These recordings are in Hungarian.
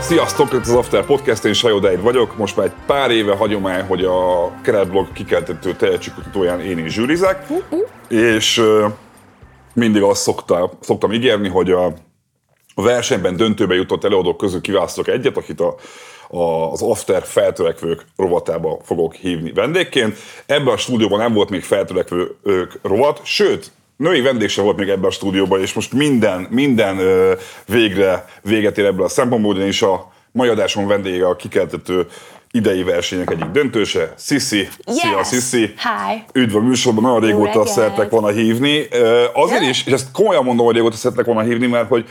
Sziasztok, ez az After Podcast, én Sajó vagyok. Most már egy pár éve hagyomány, hogy a Keretblog kikeltető tehetségkutatóján én is zsűrizek, és mindig azt szokta, szoktam ígérni, hogy a, a versenyben döntőbe jutott előadók közül kiválasztok egyet, akit a, az After feltörekvők rovatába fogok hívni vendégként. Ebben a stúdióban nem volt még feltörekvők rovat, sőt, női vendég sem volt még ebben a stúdióban, és most minden, minden végre véget ér ebből a szempontból, ugyanis a mai adáson vendége a kikeltető idei versenyek egyik döntőse, Sisi. Yes. Szia, Sisi. Hi. Üdv a műsorban, nagyon régóta reggelt. szerettek volna hívni. Azért is, és ezt komolyan mondom, hogy régóta szerettek volna hívni, mert hogy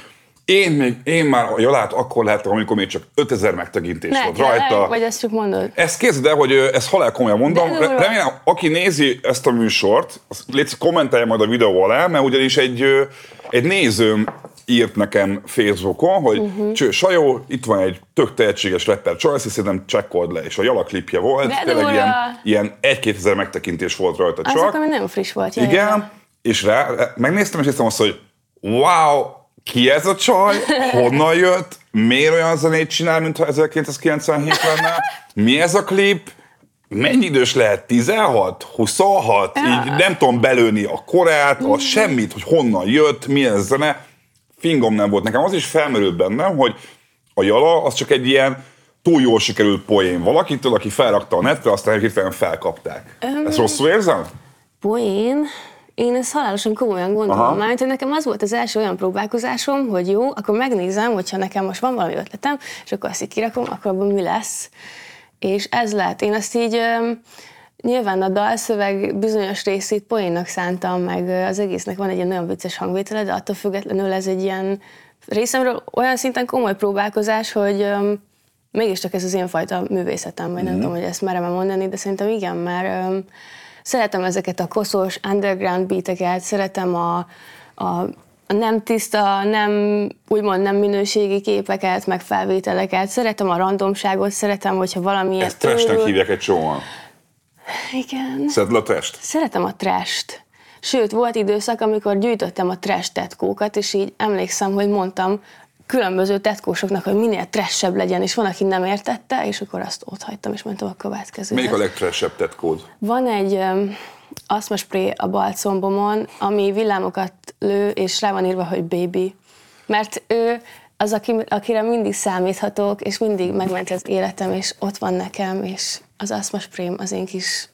én, még, én már a Jalát akkor láttam, amikor még csak 5000 megtekintés Ne, volt rajta. Vagy ezt csak mondod? Ezt képzeld el, hogy ezt halál komolyan mondom. De. Remélem, aki nézi ezt a műsort, az légy kommentelje majd a videó alá, mert ugyanis egy, egy nézőm írt nekem Facebookon, hogy uh-huh. cső, Sajó, itt van egy tök tehetséges rapper Charles, szerintem csekkold le, és a Jala klipje volt, De tényleg ilyen, ilyen 1-2 ezer megtekintés volt rajta csak. akkor még nem friss volt. jaj, Igen, jaj. és rá, megnéztem, és hiszem azt, hogy wow, ki ez a csaj, honnan jött, miért olyan zenét csinál, mintha 1997 lenne, mi ez a klip, mennyi idős lehet, 16, 26, így nem tudom belőni a korát, a semmit, hogy honnan jött, milyen zene, fingom nem volt. Nekem az is felmerült bennem, hogy a Jala az csak egy ilyen túl jól sikerült poén valakitől, aki felrakta a netre, aztán hirtelen felkapták. Ezt rosszul érzem? Poén. Én ezt halálosan komolyan gondolom. Aha. Mármint, hogy nekem az volt az első olyan próbálkozásom, hogy jó, akkor megnézem, hogyha nekem most van valami ötletem, és akkor azt így kirakom, akkor abban mi lesz. És ez lett. Én ezt így nyilván a dalszöveg bizonyos részét poénnak szántam, meg az egésznek van egy ilyen nagyon vicces hangvétele, de attól függetlenül ez egy ilyen részemről olyan szinten komoly próbálkozás, hogy öm, mégiscsak ez az én fajta művészetem, vagy nem tudom, hogy ezt merem mondani, de szerintem igen, mert szeretem ezeket a koszos underground beateket, szeretem a, a, a nem tiszta, nem, úgymond nem minőségi képeket, meg felvételeket, szeretem a randomságot, szeretem, hogyha valami Ezt trashnek hívják egy csomóan. Igen. Szedd le a test? Szeretem a trest. Sőt, volt időszak, amikor gyűjtöttem a trash tetkókat, és így emlékszem, hogy mondtam különböző tetkósoknak, hogy minél trashebb legyen, és van, aki nem értette, és akkor azt ott hagytam, és mentem a következőhez. Melyik a legtressebb tetkód? Van egy aszmaspray a balcombomon, ami villámokat lő, és rá van írva, hogy baby. Mert ő az, aki, akire mindig számíthatok, és mindig megmenti az életem, és ott van nekem, és az aszmasprém az én kis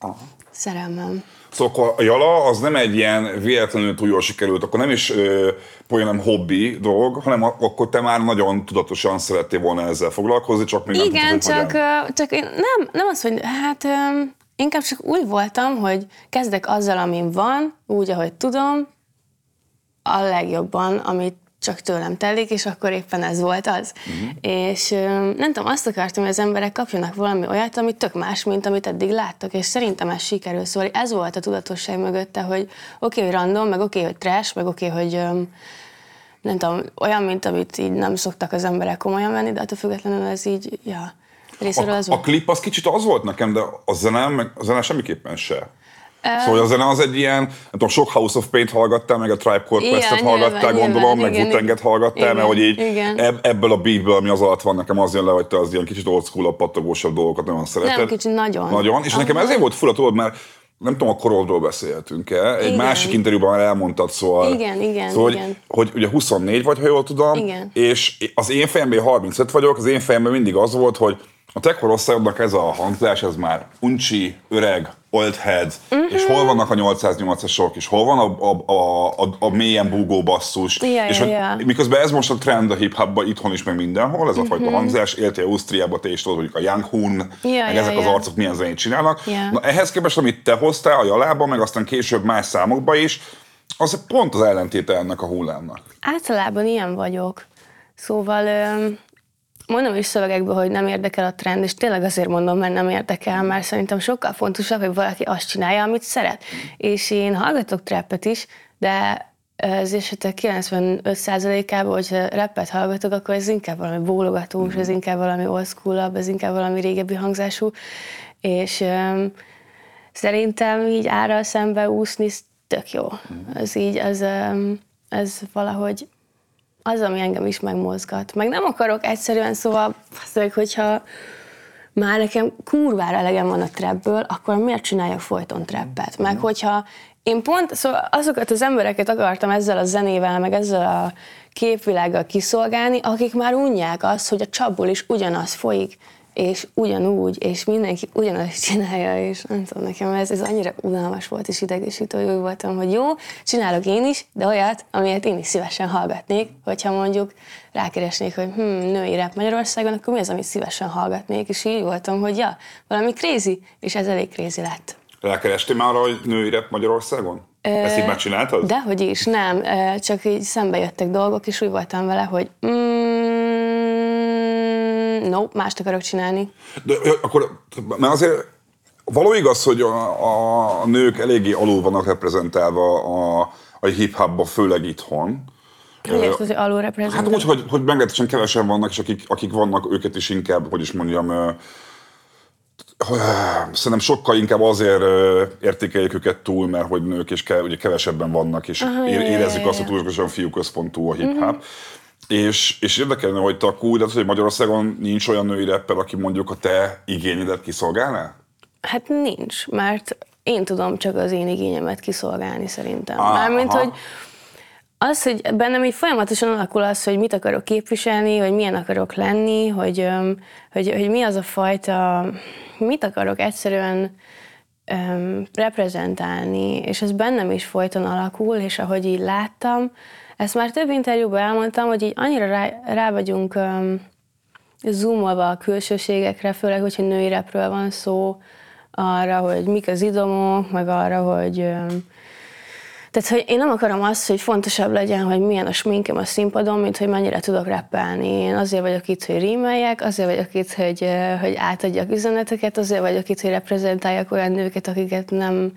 szerelmem. Szóval a Jala az nem egy ilyen véletlenül túl jól sikerült, akkor nem is ö, nem hobbi dolog, hanem akkor te már nagyon tudatosan szerettél volna ezzel foglalkozni, csak még nem Igen, hogy csak, hogyan. ö, csak én nem, nem az, hogy hát öm, inkább csak úgy voltam, hogy kezdek azzal, amin van, úgy, ahogy tudom, a legjobban, amit csak tőlem telik, és akkor éppen ez volt az. Uh-huh. És nem tudom, azt akartam, hogy az emberek kapjanak valami olyat, ami tök más, mint amit eddig láttak, és szerintem ez sikerül. Szóval ez volt a tudatosság mögötte, hogy oké, okay, hogy random, meg oké, okay, hogy trash, meg oké, okay, hogy nem tudom, olyan, mint amit így nem szoktak az emberek komolyan venni, de attól függetlenül ez így, ja, részéről A, az a volt. klip az kicsit az volt nekem, de a zene, meg, a zene semmiképpen se. Szóval a zene az egy ilyen, nem tudom, sok House of Paint hallgattál, meg a Tribe Called Quest-et hallgattál, nyilván, gondolom, meg igen, wu hallgattál, igen, mert hogy így igen. eb- ebből a beatből, ami az alatt van, nekem az jön le, hogy te az ilyen kicsit old school pattogósabb dolgokat nagyon szereted. Nem, kicsit nagyon. Nagyon, és nekem Aha. ezért volt fura, tudod, mert nem tudom, a korodról beszélhetünk-e. Egy Igen. másik interjúban már elmondtad, szóval... Igen, igen, szóval, igen. Hogy, hogy ugye 24 vagy, ha jól tudom, Igen. és az én fejemben én 35 vagyok, az én fejemben mindig az volt, hogy a te korosztályodnak ez a hangzás, ez már uncsi, öreg, old head, uh-huh. és hol vannak a 808-asok, és hol van a, a, a, a, a mélyen búgó basszus, Ja, és hogy ja. miközben ez most a trend a hip-hopban itthon is, meg mindenhol, ez a fajta hangzás, éltél Ausztriába, te is tudod, hogy a Young Hun, Ja, meg ja, ezek az ja. arcok milyen zenét csinálnak. Ja. Na ehhez képest, amit te hoztál a Jalába, meg aztán később más számokba is, az pont az ellentéte ennek a hullámnak. Általában ilyen vagyok. Szóval mondom is szövegekből, hogy nem érdekel a trend, és tényleg azért mondom, mert nem érdekel, mert szerintem sokkal fontosabb, hogy valaki azt csinálja, amit szeret. És én hallgatok trappet is, de az esetek 95%-ában, hogyha rappet hallgatok, akkor ez inkább valami bólogatós, mm. ez inkább valami old school ez inkább valami régebbi hangzású, és um, szerintem így árral szembe úszni tök jó. Ez így, ez, um, ez valahogy az, ami engem is megmozgat. Meg nem akarok egyszerűen, szóval, hogyha már nekem kurvára elegem van a trapből, akkor miért csináljak folyton trappet? Meg hogyha én pont szóval azokat az embereket akartam ezzel a zenével, meg ezzel a képvilággal kiszolgálni, akik már unják azt, hogy a csapból is ugyanaz folyik, és ugyanúgy, és mindenki ugyanazt csinálja, és nem tudom, nekem ez, ez annyira unalmas volt, és idegesítő, hogy úgy voltam, hogy jó, csinálok én is, de olyat, amiért én is szívesen hallgatnék, hogyha mondjuk rákeresnék, hogy hm, női rap Magyarországon, akkor mi az, amit szívesen hallgatnék, és így voltam, hogy ja, valami crazy, és ez elég crazy lett. Rákerestél már arra, hogy női rap Magyarországon? Ezt így megcsináltad? Dehogy is, nem. Csak így szembe jöttek dolgok, és úgy voltam vele, hogy mm, no, mást akarok csinálni. De akkor, mert azért való igaz, hogy a, a nők eléggé alul vannak reprezentálva a, a hip-hopba, főleg itthon. Hogy érted, hogy alul reprezentálva? Hát úgy, hogy, hogy meglehetősen kevesen vannak, és akik, akik vannak, őket is inkább, hogy is mondjam, Szerintem sokkal inkább azért értékeljük őket túl, mert hogy nők és ke, ugye kevesebben vannak, és Aha, érezzük jaj, azt, hogy túlságosan fiúközpontú a hip-hop. Uh-huh. És, és érdekelne, hogy te akkor úgy hogy Magyarországon nincs olyan női rapper, aki mondjuk a te igényedet kiszolgálná? Hát nincs, mert én tudom csak az én igényemet kiszolgálni szerintem. Ah, Mármint, aha. hogy az, hogy bennem így folyamatosan alakul az, hogy mit akarok képviselni, hogy milyen akarok lenni, hogy, hogy, hogy mi az a fajta, mit akarok egyszerűen um, reprezentálni, és ez bennem is folyton alakul, és ahogy így láttam, ezt már több interjúban elmondtam, hogy így annyira rá, rá vagyunk um, zoomolva a külsőségekre, főleg, hogyha női repről van szó, arra, hogy mik az idomok, meg arra, hogy um, tehát, hogy én nem akarom azt, hogy fontosabb legyen, hogy milyen a sminkem a színpadon, mint hogy mennyire tudok rappelni. Én azért vagyok itt, hogy rímeljek, azért vagyok itt, hogy, hogy átadjak üzeneteket, azért vagyok itt, hogy reprezentáljak olyan nőket, akiket nem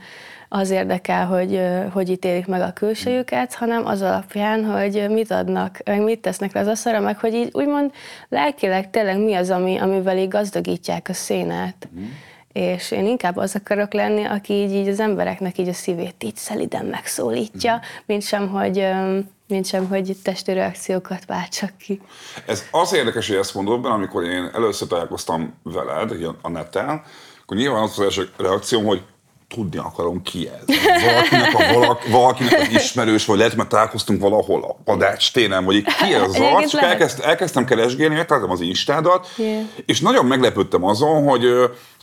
az érdekel, hogy hogy ítélik meg a külsőjüket, hanem az alapján, hogy mit adnak, meg mit tesznek le az asztalra, meg hogy így úgymond lelkileg tényleg mi az, ami, amivel így gazdagítják a szénát. Mm és én inkább az akarok lenni, aki így, így az embereknek így a szívét így szeliden megszólítja, mm. mint sem, hogy mint sem, hogy testi reakciókat váltsak ki. Ez az érdekes, hogy ezt mondod, mert amikor én először találkoztam veled a neten, akkor nyilván az az első reakcióm, hogy tudni akarom ki ez. Valakinek, a, valak, valakinek az ismerős, vagy lehet, mert találkoztunk valahol a padács téren, vagy ki ez az arc, csak elkezd, elkezdtem keresgélni, megtaláltam az instádat, yeah. és nagyon meglepődtem azon, hogy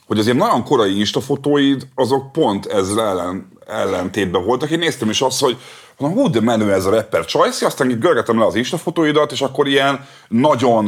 hogy az ilyen nagyon korai instafotóid, azok pont ezzel ellen, ellentétben voltak. Én néztem is azt, hogy hú, de menő ez a rapper Csajci, aztán görgetem le az instafotóidat, és akkor ilyen nagyon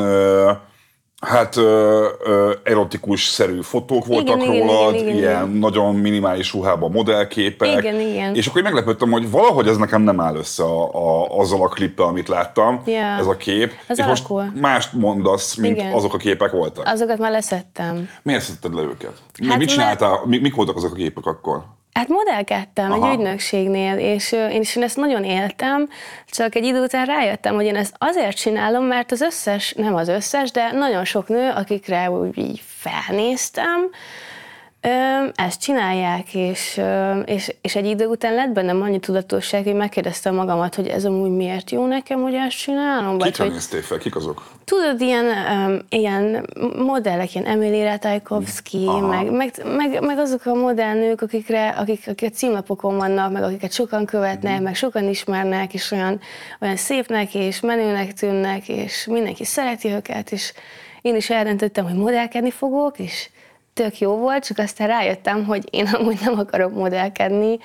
hát ö, ö, erotikus-szerű fotók voltak igen, rólad, igen, igen, ilyen igen. nagyon minimális ruhában modellképek. Igen, igen. És akkor meglepődtem, hogy valahogy ez nekem nem áll össze a, a, azzal a klippel, amit láttam, yeah. ez a kép. Az és alakul. most mást mondasz, mint igen. azok a képek voltak. Azokat már leszettem. Miért szedted le őket? Hát mit csináltál? Mert... Mik voltak azok a képek akkor? Hát modellkedtem Aha. egy ügynökségnél, és én is én ezt nagyon éltem, csak egy idő után rájöttem, hogy én ezt azért csinálom, mert az összes, nem az összes, de nagyon sok nő, akikre úgy így felnéztem, ezt csinálják, és, és, és egy idő után lett bennem annyi tudatosság, hogy megkérdeztem magamat, hogy ez amúgy miért jó nekem, hogy ezt csinálom. Kikre hogy, néztél fel? Kik azok? Tudod, ilyen, ilyen modellek, ilyen Emily Ratajkowski, meg, meg, meg, meg, azok a modellnők, akikre, akik, akik a címlapokon vannak, meg akiket sokan követnek, mm. meg sokan ismernek, és olyan, olyan szépnek és menőnek tűnnek, és mindenki szereti őket, és én is eldöntöttem, hogy modellkedni fogok, és tök jó volt, csak aztán rájöttem, hogy én amúgy nem akarok modellkedni,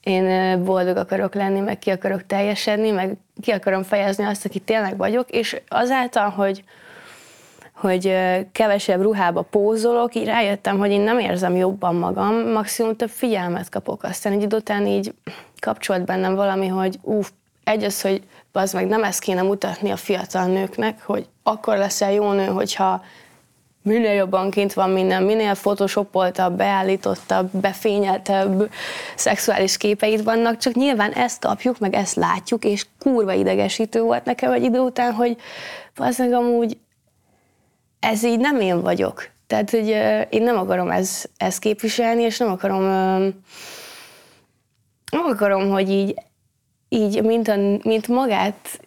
én boldog akarok lenni, meg ki akarok teljesedni, meg ki akarom fejezni azt, aki tényleg vagyok, és azáltal, hogy, hogy kevesebb ruhába pózolok, így rájöttem, hogy én nem érzem jobban magam, maximum több figyelmet kapok. Aztán egy idő után így kapcsolt bennem valami, hogy uff, egy az, hogy az meg nem ezt kéne mutatni a fiatal nőknek, hogy akkor leszel jó nő, hogyha minél jobban kint van minden, minél photoshopoltabb, beállítottabb, befényeltebb szexuális képeid vannak, csak nyilván ezt kapjuk, meg ezt látjuk, és kurva idegesítő volt nekem egy idő után, hogy valószínűleg amúgy ez így nem én vagyok. Tehát, hogy én nem akarom ez, ezt képviselni, és nem akarom nem akarom, hogy így, így mint, a, mint magát,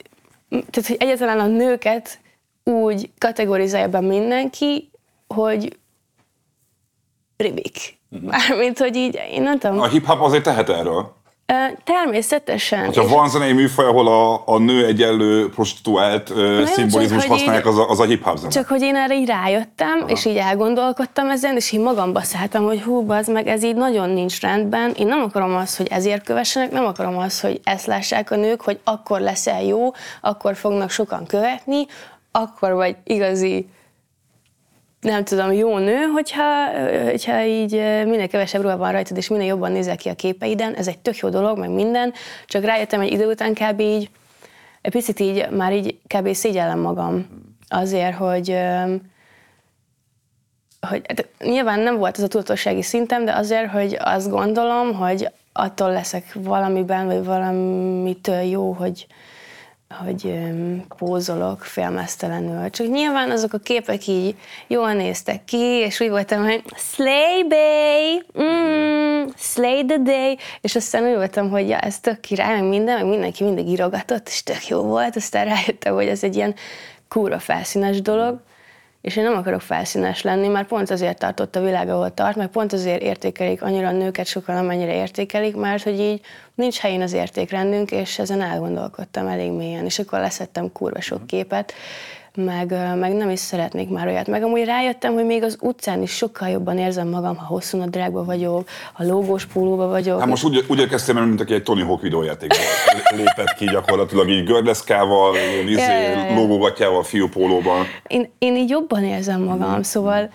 tehát, hogy egyáltalán a nőket úgy kategorizálja be mindenki, hogy ribik. Mhm. Mármint, hogy így, én nem tudom. A hip-hop azért tehet erről? Természetesen. Ha van zenei műfaj, ahol a, a nő egyenlő prostituált uh, szimbolizmus használják, az a, az a hip-hop zene. Csak hogy én erre így rájöttem, Aha. és így elgondolkodtam ezen, és így magamba szálltam, hogy hú, az meg ez így nagyon nincs rendben. Én nem akarom azt, hogy ezért kövessenek, nem akarom azt, hogy ezt lássák a nők, hogy akkor leszel jó, akkor fognak sokan követni, akkor vagy igazi nem tudom, jó nő, hogyha, hogyha így minél kevesebb ruha van rajtad, és minél jobban nézel ki a képeiden, ez egy tök jó dolog, meg minden, csak rájöttem egy idő után kb. így, egy picit így, már így kb. szégyellem magam azért, hogy, hogy hát nyilván nem volt ez a tudatossági szintem, de azért, hogy azt gondolom, hogy attól leszek valamiben, vagy valamitől jó, hogy, hogy pózolok félmeztelenül. Csak nyilván azok a képek így jól néztek ki, és úgy voltam, hogy slay bay, mm, slay the day, és aztán úgy voltam, hogy ja, ez tök király, meg minden, meg mindenki mindig írogatott, és tök jó volt, aztán rájöttem, hogy ez egy ilyen kúra felszínes dolog, és én nem akarok felszínes lenni, mert pont azért tartott a világ, ahol tart, meg pont azért értékelik annyira a nőket, sokan amennyire értékelik, mert hogy így nincs helyén az értékrendünk, és ezen elgondolkodtam elég mélyen, és akkor leszettem kurva sok képet, meg, meg nem is szeretnék már olyat. Meg amúgy rájöttem, hogy még az utcán is sokkal jobban érzem magam, ha hosszú nadrágba vagyok, ha lógós pólóba vagyok. Hát most úgy, úgy elkezdtem, mint aki egy Tony Hawk videójátékban lépett ki gyakorlatilag így gördeszkával, izé, lógógatjával, fiúpólóban. Én, én így jobban érzem magam, mm. szóval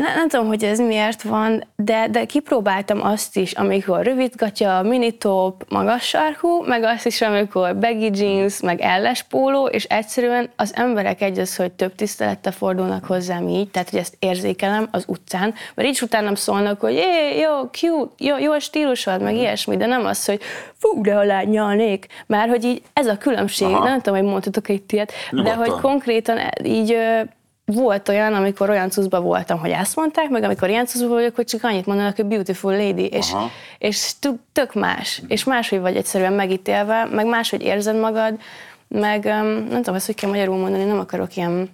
nem, nem tudom, hogy ez miért van, de, de kipróbáltam azt is, amikor rövidgatja, minitop, magas sarkú, meg azt is, amikor baggy jeans, meg elles póló, és egyszerűen az emberek egy az, hogy több tisztelettel fordulnak hozzám így, tehát hogy ezt érzékelem az utcán, mert így utánam szólnak, hogy é, jó, cute, jó, jó a stílusod, meg ilyesmi, de nem az, hogy fú, de alá nyalnék, mert hogy így ez a különbség, Aha. nem tudom, hogy mondhatok egy ilyet, de hogy konkrétan így volt olyan, amikor olyan cuszba voltam, hogy ezt mondták, meg amikor ilyen cuszba vagyok, hogy csak annyit mondanak, hogy beautiful lady, és, és tök más, és máshogy vagy egyszerűen megítélve, meg máshogy érzed magad, meg nem tudom ezt, hogy kell magyarul mondani, nem akarok ilyen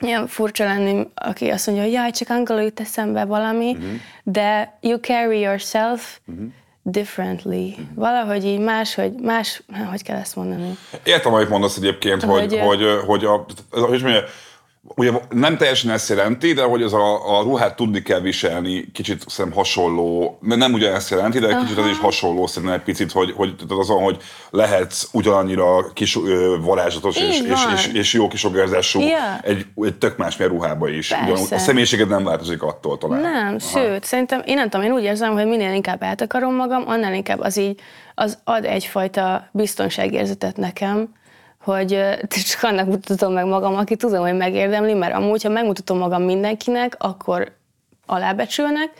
ilyen furcsa lenni, aki azt mondja, hogy jaj, csak angolul jut eszembe valami, uh-huh. de you carry yourself uh-huh. differently. Uh-huh. Valahogy így más, hogy más, hogy kell ezt mondani? Értem, amit mondasz egyébként, hogy, hogy, hogy, hogy, a, hogy mondja, Ugye nem teljesen ezt jelenti, de hogy az a, a ruhát tudni kell viselni, kicsit szerintem hasonló, nem ugyanezt jelenti, de Aha. kicsit az is hasonló szerintem egy picit, hogy, hogy azon, hogy lehetsz ugyanannyira kis ö, varázslatos és, és, és, és, jó kisogárzású yeah. egy, egy tök másmilyen ruhába is. Ugyan, a személyiséged nem változik attól talán. Nem, Aha. sőt, szerintem én nem tudom, én úgy érzem, hogy minél inkább eltakarom magam, annál inkább az így az ad egyfajta biztonságérzetet nekem, hogy csak annak mutatom meg magam, aki tudom, hogy megérdemli, mert amúgy, ha megmutatom magam mindenkinek, akkor alábecsülnek,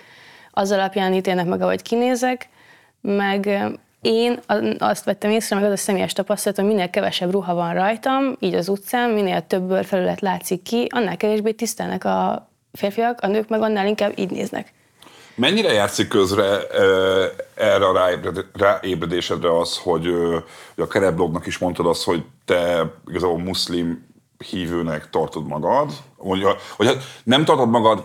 az alapján ítélnek meg, ahogy kinézek, meg én azt vettem észre, meg az a személyes tapasztalat, hogy minél kevesebb ruha van rajtam, így az utcán, minél több bőrfelület látszik ki, annál kevésbé tisztelnek a férfiak, a nők meg annál inkább így néznek. Mennyire játszik közre erre a ráébredésedre az, hogy, hogy a kereblognak is mondtad azt, hogy te igazából muszlim hívőnek tartod magad, hogy, hogy hát nem tartod magad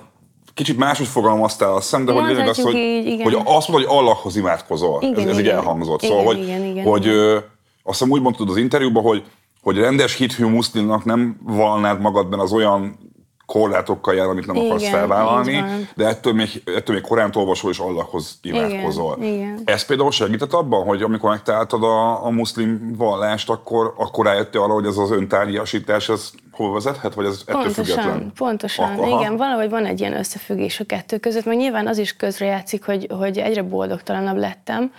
kicsit máshogy fogalmaztál, azt hiszem, de hogy lényeg az, hogy, így, hogy azt mondod, hogy Allahhoz imádkozol. Igen, ez, ez igen. így elhangzott. Igen, szóval, hogy, igen, igen, hogy igen. Azt hiszem úgy mondtad az interjúban, hogy, hogy rendes hithű muszlimnak nem valnád magadban az olyan korlátokkal jár, amit nem igen, akarsz felvállalni, de ettől még, ettől még korán olvasol és Allahhoz imádkozol. Igen, igen. Ez például segített abban, hogy amikor megtaláltad a, a muszlim vallást, akkor, akkor rájöttél arra, hogy ez az öntárgyasítás, ez hol vezethet, vagy ez ettől pontosan, független? Pontosan, Aha. igen, valahogy van egy ilyen összefüggés a kettő között, mert nyilván az is közrejátszik, hogy, hogy egyre boldogtalanabb lettem,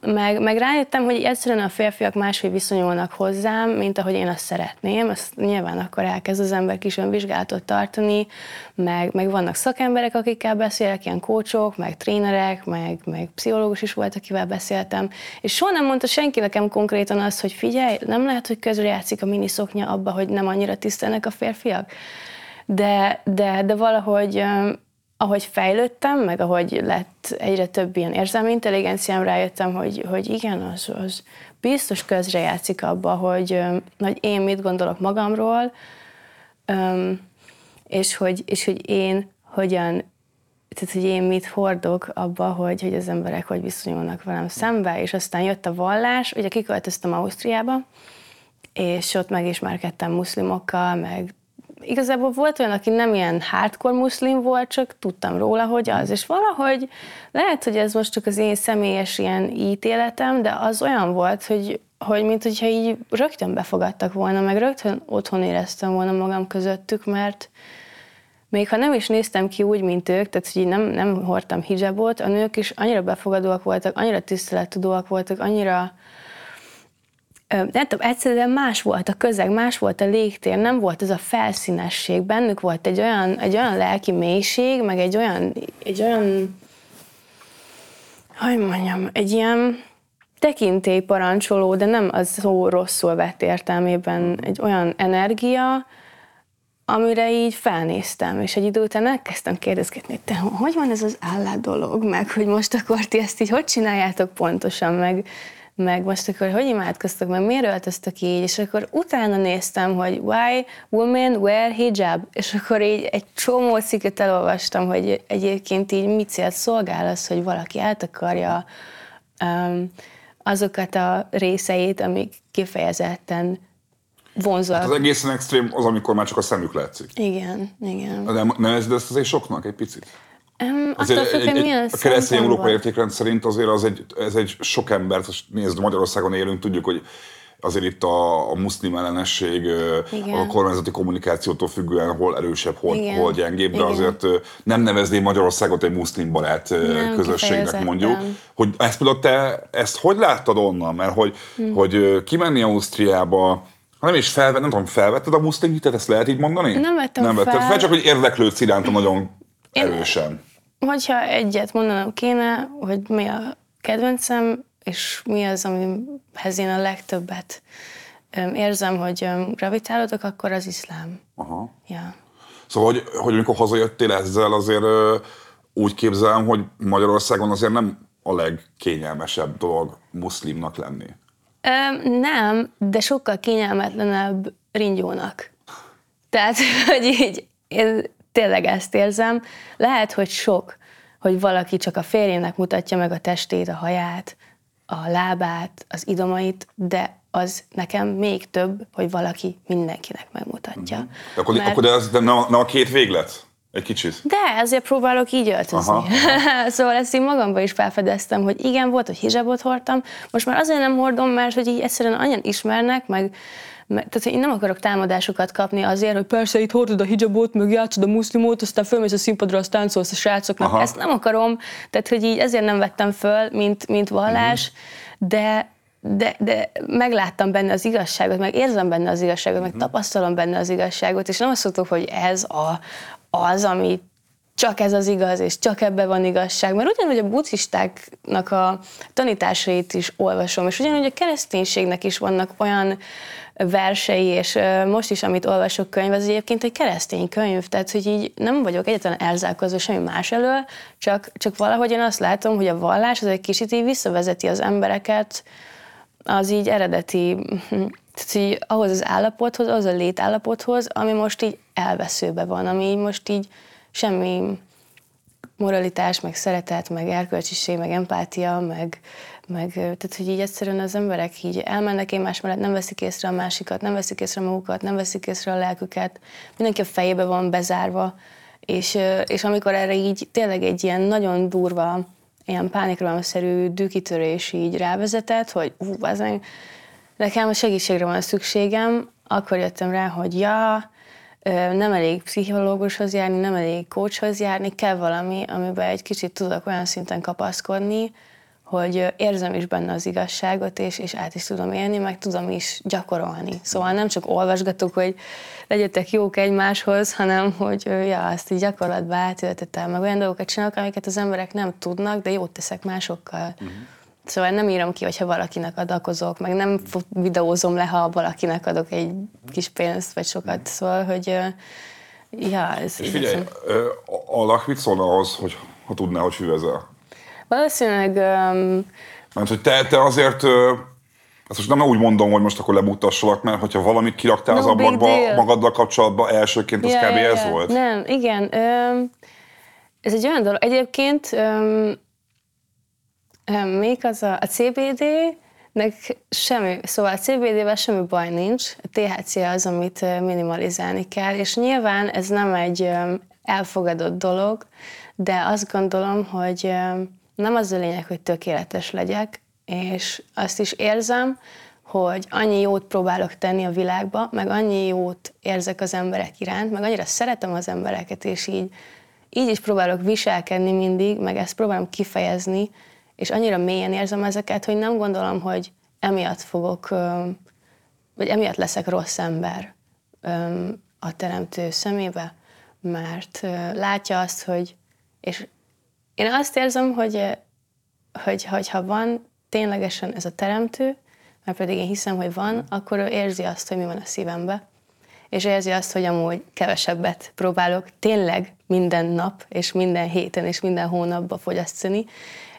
meg, meg rájöttem, hogy egyszerűen a férfiak máshogy viszonyulnak hozzám, mint ahogy én azt szeretném. Azt nyilván akkor elkezd az ember kis önvizsgálatot tartani, meg, meg vannak szakemberek, akikkel beszélek, ilyen kócsok, meg trénerek, meg, meg pszichológus is volt, akivel beszéltem. És soha nem mondta senki nekem konkrétan azt, hogy figyelj, nem lehet, hogy közrejátszik a miniszoknya abba, hogy nem annyira tisztelnek a férfiak. De, de, de valahogy ahogy fejlődtem, meg ahogy lett egyre több ilyen érzelmi intelligenciám, rájöttem, hogy, hogy igen, az, az biztos közrejátszik abba, hogy, hogy én mit gondolok magamról, és hogy, és hogy én hogyan, tehát hogy én mit hordok abba, hogy, hogy az emberek hogy viszonyulnak velem szembe, és aztán jött a vallás, ugye kiköltöztem Ausztriába, és ott megismerkedtem muszlimokkal, meg igazából volt olyan, aki nem ilyen hardcore muszlim volt, csak tudtam róla, hogy az. És valahogy lehet, hogy ez most csak az én személyes ilyen ítéletem, de az olyan volt, hogy, hogy mint hogyha így rögtön befogadtak volna, meg rögtön otthon éreztem volna magam közöttük, mert még ha nem is néztem ki úgy, mint ők, tehát hogy nem, nem hordtam hijabot, a nők is annyira befogadóak voltak, annyira tisztelettudóak voltak, annyira nem tudom, egyszerűen más volt a közeg, más volt a légtér, nem volt ez a felszínesség, bennük volt egy olyan, egy olyan lelki mélység, meg egy olyan, egy olyan, hogy mondjam, egy ilyen tekintélyparancsoló, de nem az szó rosszul vett értelmében, egy olyan energia, amire így felnéztem, és egy idő után elkezdtem kérdezgetni, te hogy van ez az állát dolog, meg hogy most akkor ti ezt így hogy csináljátok pontosan, meg meg most akkor hogy imádkoztok, meg miért öltöztök így, és akkor utána néztem, hogy why women wear hijab, és akkor így egy csomó cikket elolvastam, hogy egyébként így mit célt szolgál az, hogy valaki eltakarja um, azokat a részeit, amik kifejezetten vonzóak. Hát az egészen extrém az, amikor már csak a szemük látszik. Igen, igen. Nem, nem ez, de ezt azért soknak egy picit? Um, azért attól függ, egy, egy, a keresztény európai értékrend szerint azért az egy, ez egy sok embert, nézd, Magyarországon élünk, tudjuk, hogy azért itt a, a muszlim ellenesség Igen. a kormányzati kommunikációtól függően hol erősebb, hol, hol gyengébb, de Igen. azért nem nevezném Magyarországot egy muszlim barát nem, közösségnek mondjuk. Hogy ezt például te ezt hogy láttad onnan? Mert hogy, hm. hogy kimenni Ausztriába, nem is felvett, nem tudom, felvetted a muszlim hitet, ezt lehet így mondani? Nem vettem nem fel. Vetted fel, csak hogy érdeklődsz iránta nagyon erősen. Hogyha egyet mondanom kéne, hogy mi a kedvencem, és mi az, amihez én a legtöbbet érzem, hogy gravitálódok, akkor az iszlám. Aha. Ja. Szóval, hogy, hogy amikor hazajöttél ezzel, azért úgy képzelem, hogy Magyarországon azért nem a legkényelmesebb dolog muszlimnak lenni. Ö, nem, de sokkal kényelmetlenebb ringyónak. Tehát, hogy így, én tényleg ezt érzem. Lehet, hogy sok, hogy valaki csak a férjének mutatja meg a testét, a haját, a lábát, az idomait, de az nekem még több, hogy valaki mindenkinek megmutatja. Uh-huh. De akkor, Mert... akkor de ez de ne, ne a két véglet? Egy kicsit? De, ezért próbálok így öltözni. Aha. szóval ezt én magamban is felfedeztem, hogy igen, volt, hogy hijabot hordtam, most már azért nem hordom, mert hogy így egyszerűen annyian ismernek, meg tehát én nem akarok támadásokat kapni azért, hogy persze itt hordod a hijabot, meg játszod a muszlimot, aztán fölmész a színpadra, azt táncolsz a srácoknak. Aha. Ezt nem akarom, tehát hogy így ezért nem vettem föl, mint, mint vallás, uh-huh. de de, de megláttam benne az igazságot, meg érzem benne az igazságot, meg mhm. tapasztalom benne az igazságot, és nem azt mondtuk, hogy ez a, az, ami csak ez az igaz, és csak ebbe van igazság. Mert ugyanúgy a buddhistáknak a tanításait is olvasom, és ugyanúgy a kereszténységnek is vannak olyan versei, és most is, amit olvasok könyv, az egyébként egy keresztény könyv, tehát hogy így nem vagyok egyetlen elzárkozó semmi más elől, csak, csak valahogy én azt látom, hogy a vallás az egy kicsit így visszavezeti az embereket az így eredeti, tehát így ahhoz az állapothoz, az a létállapothoz, ami most így elveszőbe van, ami most így semmi moralitás, meg szeretet, meg erkölcsiség, meg empátia, meg, meg tehát, hogy így egyszerűen az emberek így elmennek egymás mellett, nem veszik észre a másikat, nem veszik észre magukat, nem veszik észre a lelküket, mindenki a fejébe van bezárva, és, és amikor erre így tényleg egy ilyen nagyon durva, ilyen pánikrohamszerű dűkitörés így rávezetett, hogy ú, az nekem a segítségre van szükségem, akkor jöttem rá, hogy ja, nem elég pszichológushoz járni, nem elég coachhoz járni, kell valami, amiben egy kicsit tudok olyan szinten kapaszkodni, hogy érzem is benne az igazságot, és, és át is tudom élni, meg tudom is gyakorolni. Szóval nem csak olvasgatok, hogy legyetek jók egymáshoz, hanem hogy ja, azt így gyakorlatba átöltetem, meg olyan dolgokat csinálok, amiket az emberek nem tudnak, de jót teszek másokkal. Uh-huh. Szóval nem írom ki, hogyha valakinek adakozok, meg nem videózom le, ha valakinek adok egy kis pénzt, vagy sokat. Szóval, hogy ja, ez... És figyelj, a lak mit szólna ahhoz, hogy ha tudná, hogy füvezel? Valószínűleg... Um, Mert hogy te, te azért ezt most nem úgy mondom, hogy most akkor lemutassalak, mert hogyha valamit kiraktál no az ablakba magaddal kapcsolatban elsőként, az yeah, kb. Yeah, ez volt? Nem, igen. Um, ez egy olyan dolog. Egyébként um, um, még az a, a CBD, nek semmi, szóval a CBD-vel semmi baj nincs, a THC az, amit minimalizálni kell, és nyilván ez nem egy elfogadott dolog, de azt gondolom, hogy nem az a lényeg, hogy tökéletes legyek, és azt is érzem, hogy annyi jót próbálok tenni a világba, meg annyi jót érzek az emberek iránt, meg annyira szeretem az embereket, és így, így is próbálok viselkedni mindig, meg ezt próbálom kifejezni, és annyira mélyen érzem ezeket, hogy nem gondolom, hogy emiatt fogok, vagy emiatt leszek rossz ember a teremtő szemébe, mert látja azt, hogy, és én azt érzem, hogy, hogy, hogy ha van ténylegesen ez a teremtő, mert pedig én hiszem, hogy van, akkor ő érzi azt, hogy mi van a szívembe, és érzi azt, hogy amúgy kevesebbet próbálok tényleg minden nap, és minden héten, és minden hónapban fogyasztani,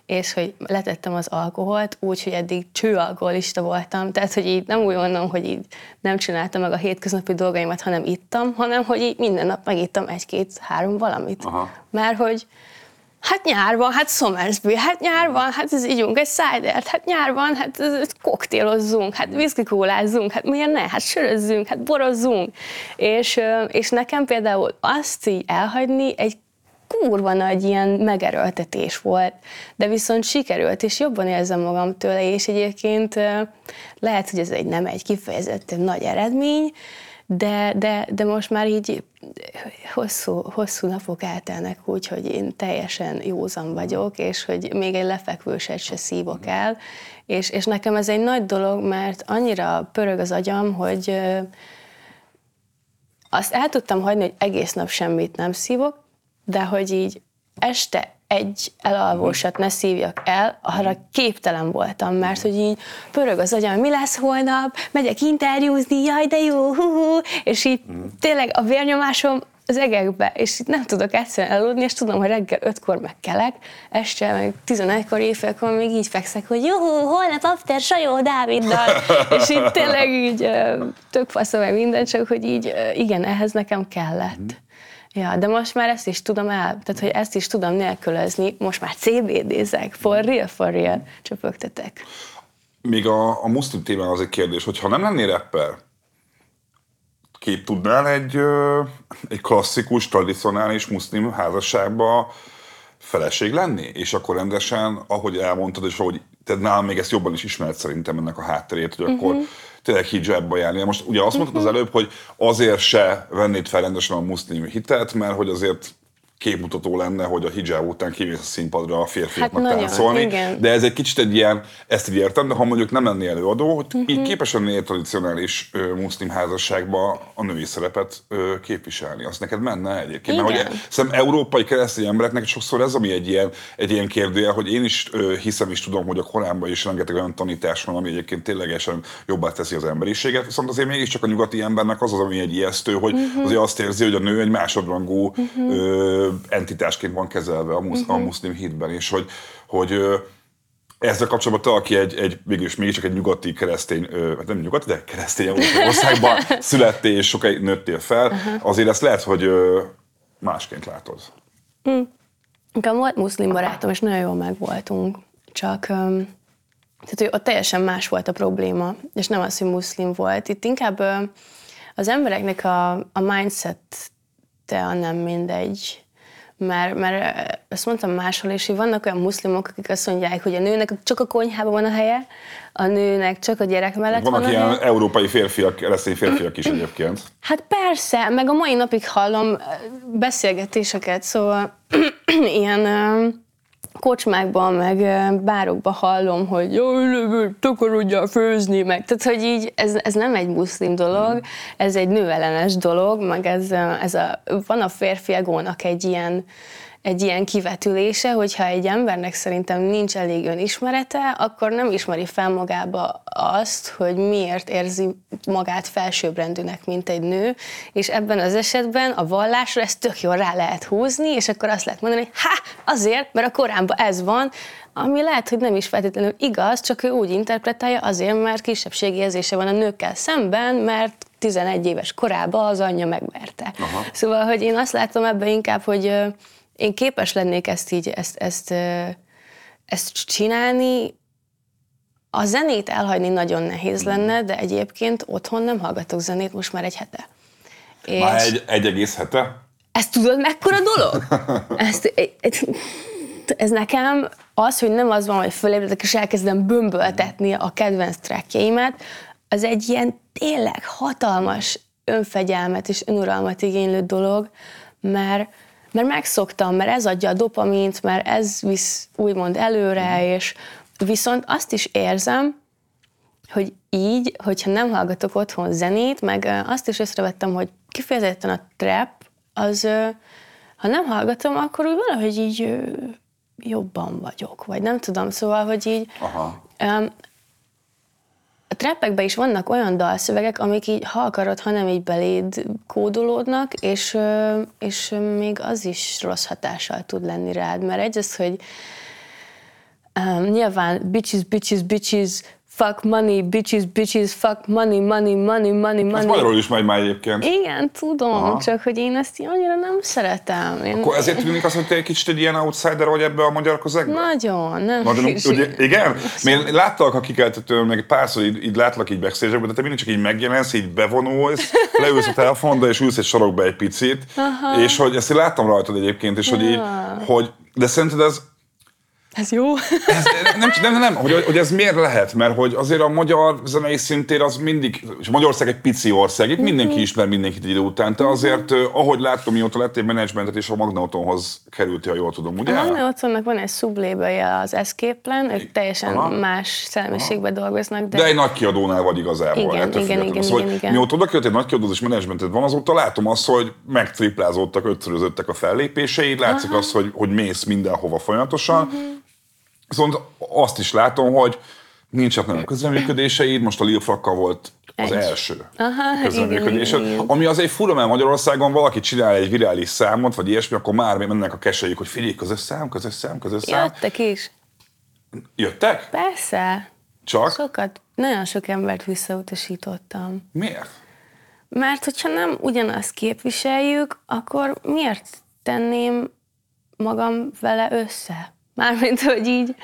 és hogy letettem az alkoholt, úgy, hogy eddig csőalkoholista voltam, tehát hogy így nem úgy mondom, hogy így nem csináltam meg a hétköznapi dolgaimat, hanem ittam, hanem hogy így minden nap megittam egy-két-három valamit. Aha. Mert hogy Hát nyár van, hát Somersby, hát nyár van, hát ez ígyunk egy szájdert, hát nyár van, hát koktélozzunk, hát viszkikólázzunk, hát miért ne, hát sörözzünk, hát borozzunk. És, és nekem például azt így elhagyni egy kurva nagy ilyen megerőltetés volt, de viszont sikerült, és jobban érzem magam tőle, és egyébként lehet, hogy ez egy nem egy kifejezetten nagy eredmény, de, de, de most már így hosszú, hosszú napok eltelnek úgy, hogy én teljesen józan vagyok, és hogy még egy lefekvőset se szívok el, és, és nekem ez egy nagy dolog, mert annyira pörög az agyam, hogy azt el tudtam hagyni, hogy egész nap semmit nem szívok, de hogy így este egy elalvósat ne szívjak el, arra képtelen voltam, mert hogy így pörög az agyam, mi lesz holnap, megyek interjúzni, jaj, de jó, hú, hú, és így tényleg a vérnyomásom az egekbe, és itt nem tudok egyszerűen eludni, és tudom, hogy reggel ötkor megkelek, este meg 11-kor, éjfélkor még így fekszek, hogy jó, holnap after Sajó Dáviddal, és így tényleg így tök faszom meg minden, csak hogy így igen, ehhez nekem kellett. Ja, de most már ezt is tudom el, tehát hogy ezt is tudom nélkülözni, most már CBD-zek, for real, for real, csöpögtetek. Még a, a muszlim témán az egy kérdés, hogy ha nem lennél rapper, kép tudnál egy, egy klasszikus, tradicionális muszlim házasságba feleség lenni? És akkor rendesen, ahogy elmondtad, és ahogy te nálam még ezt jobban is ismered szerintem ennek a hátterét, hogy uh-huh. akkor mhm tényleg hijabba járni. Most ugye azt mondtad az mhm. előbb, hogy azért se vennéd fel rendesen a muszlim hitet, mert hogy azért képmutató lenne, hogy a hijab után kivész a színpadra a férfiaknak hát táncolni. Igen. De ez egy kicsit egy ilyen, ezt így értem, de ha mondjuk nem lennél előadó, hogy uh-huh. így képes lennél egy tradicionális ö, muszlim házasságba a női szerepet ö, képviselni. Azt neked menne egyébként. Igen. Mert hogy szerintem európai keresztény embereknek sokszor ez, ami egy ilyen, egy ilyen kérdője, hogy én is ö, hiszem is tudom, hogy a korábban is rengeteg olyan tanítás van, ami egyébként ténylegesen jobbá teszi az emberiséget, viszont azért mégiscsak a nyugati embernek az az, ami egy ijesztő, hogy uh-huh. azért azt érzi, hogy a nő egy másodrangú uh-huh. ö, entitásként van kezelve a, musz, uh-huh. a mhm. muszlim hitben, és hogy, hogy ezzel kapcsolatban te, aki egy, egy mégis, mégiscsak egy nyugati keresztény, hát nem nyugati, de keresztény országban születtél és sokáig nőttél fel, uh-huh. azért ezt lehet, hogy másként látod. Mm. Nekem volt muszlim barátom, és nagyon jól megvoltunk. Csak tehát, hogy ott teljesen más volt a probléma, és nem az, hogy muszlim volt. Itt inkább az embereknek a, a mindset-te nem mindegy mert, mert ezt mondtam máshol is, hogy vannak olyan muszlimok, akik azt mondják, hogy a nőnek csak a konyhában van a helye, a nőnek csak a gyerek mellett Vannak van ilyen helye. európai férfiak, keresztény férfiak is egyébként. Hát persze, meg a mai napig hallom beszélgetéseket, szóval ilyen kocsmákban, meg bárokban hallom, hogy jaj, takarodjál főzni, meg. Tehát, hogy így ez, ez nem egy muszlim dolog, ez egy nőellenes dolog, meg ez, ez a, van a férfi egónak egy ilyen, egy ilyen kivetülése, hogyha egy embernek szerintem nincs elég önismerete, akkor nem ismeri fel magába azt, hogy miért érzi magát felsőbbrendűnek, mint egy nő, és ebben az esetben a vallásra ezt tök jól rá lehet húzni, és akkor azt lehet mondani, hogy ha, azért, mert a Koránban ez van, ami lehet, hogy nem is feltétlenül igaz, csak ő úgy interpretálja azért, mert kisebbségi érzése van a nőkkel szemben, mert 11 éves korában az anyja megverte. Aha. Szóval, hogy én azt látom ebben inkább, hogy én képes lennék ezt így, ezt, ezt, ezt csinálni, a zenét elhagyni nagyon nehéz lenne, de egyébként otthon nem hallgatok zenét most már egy hete. És Már egy, egy egész hete? ezt tudod, mekkora dolog? Ezt, ez nekem az, hogy nem az van, hogy fölébredek és elkezdem bömböltetni a kedvenc trackjeimet, az egy ilyen tényleg hatalmas önfegyelmet és önuralmat igénylő dolog, mert, mert megszoktam, mert ez adja a dopamint, mert ez visz úgymond előre, és viszont azt is érzem, hogy így, hogyha nem hallgatok otthon zenét, meg azt is észrevettem, hogy kifejezetten a trap, az, ha nem hallgatom, akkor úgy valahogy így jobban vagyok, vagy nem tudom, szóval, hogy így Aha. A trappekben is vannak olyan dalszövegek, amik így, ha akarod, ha nem így beléd kódolódnak, és, és még az is rossz hatással tud lenni rád, mert egy az, hogy um, nyilván bitches, bitches, bitches, fuck money, bitches, bitches, fuck money, money, money, money, Ez money. magyarul is megy már egyébként. Igen, tudom, Aha. csak hogy én ezt annyira nem szeretem. Én, Akkor ezért tűnik az, hogy te egy kicsit egy ilyen outsider vagy ebbe a magyar közegbe? Nagyon, nem Nagyon, ugye, igen? Mert én láttalak a kikeltetőn, meg párszor így, így látlak így backstage de te mindig csak így megjelensz, így bevonulsz, leülsz a telefonda, és ülsz egy sarokba egy picit, Aha. és hogy ezt én láttam rajtad egyébként, és hogy így, hogy, de szerinted ez, Ez jó. ez nem, nem, nem, hogy, hogy, ez miért lehet, mert hogy azért a magyar zenei szintér az mindig, és Magyarország egy pici ország, itt mindenki ismer mindenkit idő után, te azért, eh, ahogy láttam, mióta lettél menedzsmentet, és a Magnautonhoz kerültél, ha jól tudom, ugye? A Magna otthonnak van egy sublabelje, az Escape Plan, ők teljesen Aha. más szellemiségben dolgoznak, de, De egy nagy kiadónál vagy igazából. Igen, igen, függetlenül. igen, szóval, igen, igen. Mióta oda kerültél nagy kiadóz és menedzsmented van, azóta látom azt, hogy megtriplázódtak, ötszörözöttek a fellépéseid, látszik azt, hogy, hogy mész mindenhova folyamatosan. Mhm. Viszont azt is látom, hogy nincsenek nagyon közreműködéseid, most a Lil Frakkal volt az Egy. első Aha, igen. ami azért fura, mert Magyarországon valaki csinál egy virális számot, vagy ilyesmi, akkor már mennek a keselyük, hogy figyelj, közös szám, közös szám, közös szám. Jöttek is. Jöttek? Persze. Csak? Sokat, nagyon sok embert visszautasítottam. Miért? Mert hogyha nem ugyanazt képviseljük, akkor miért tenném magam vele össze? Mármint, hogy így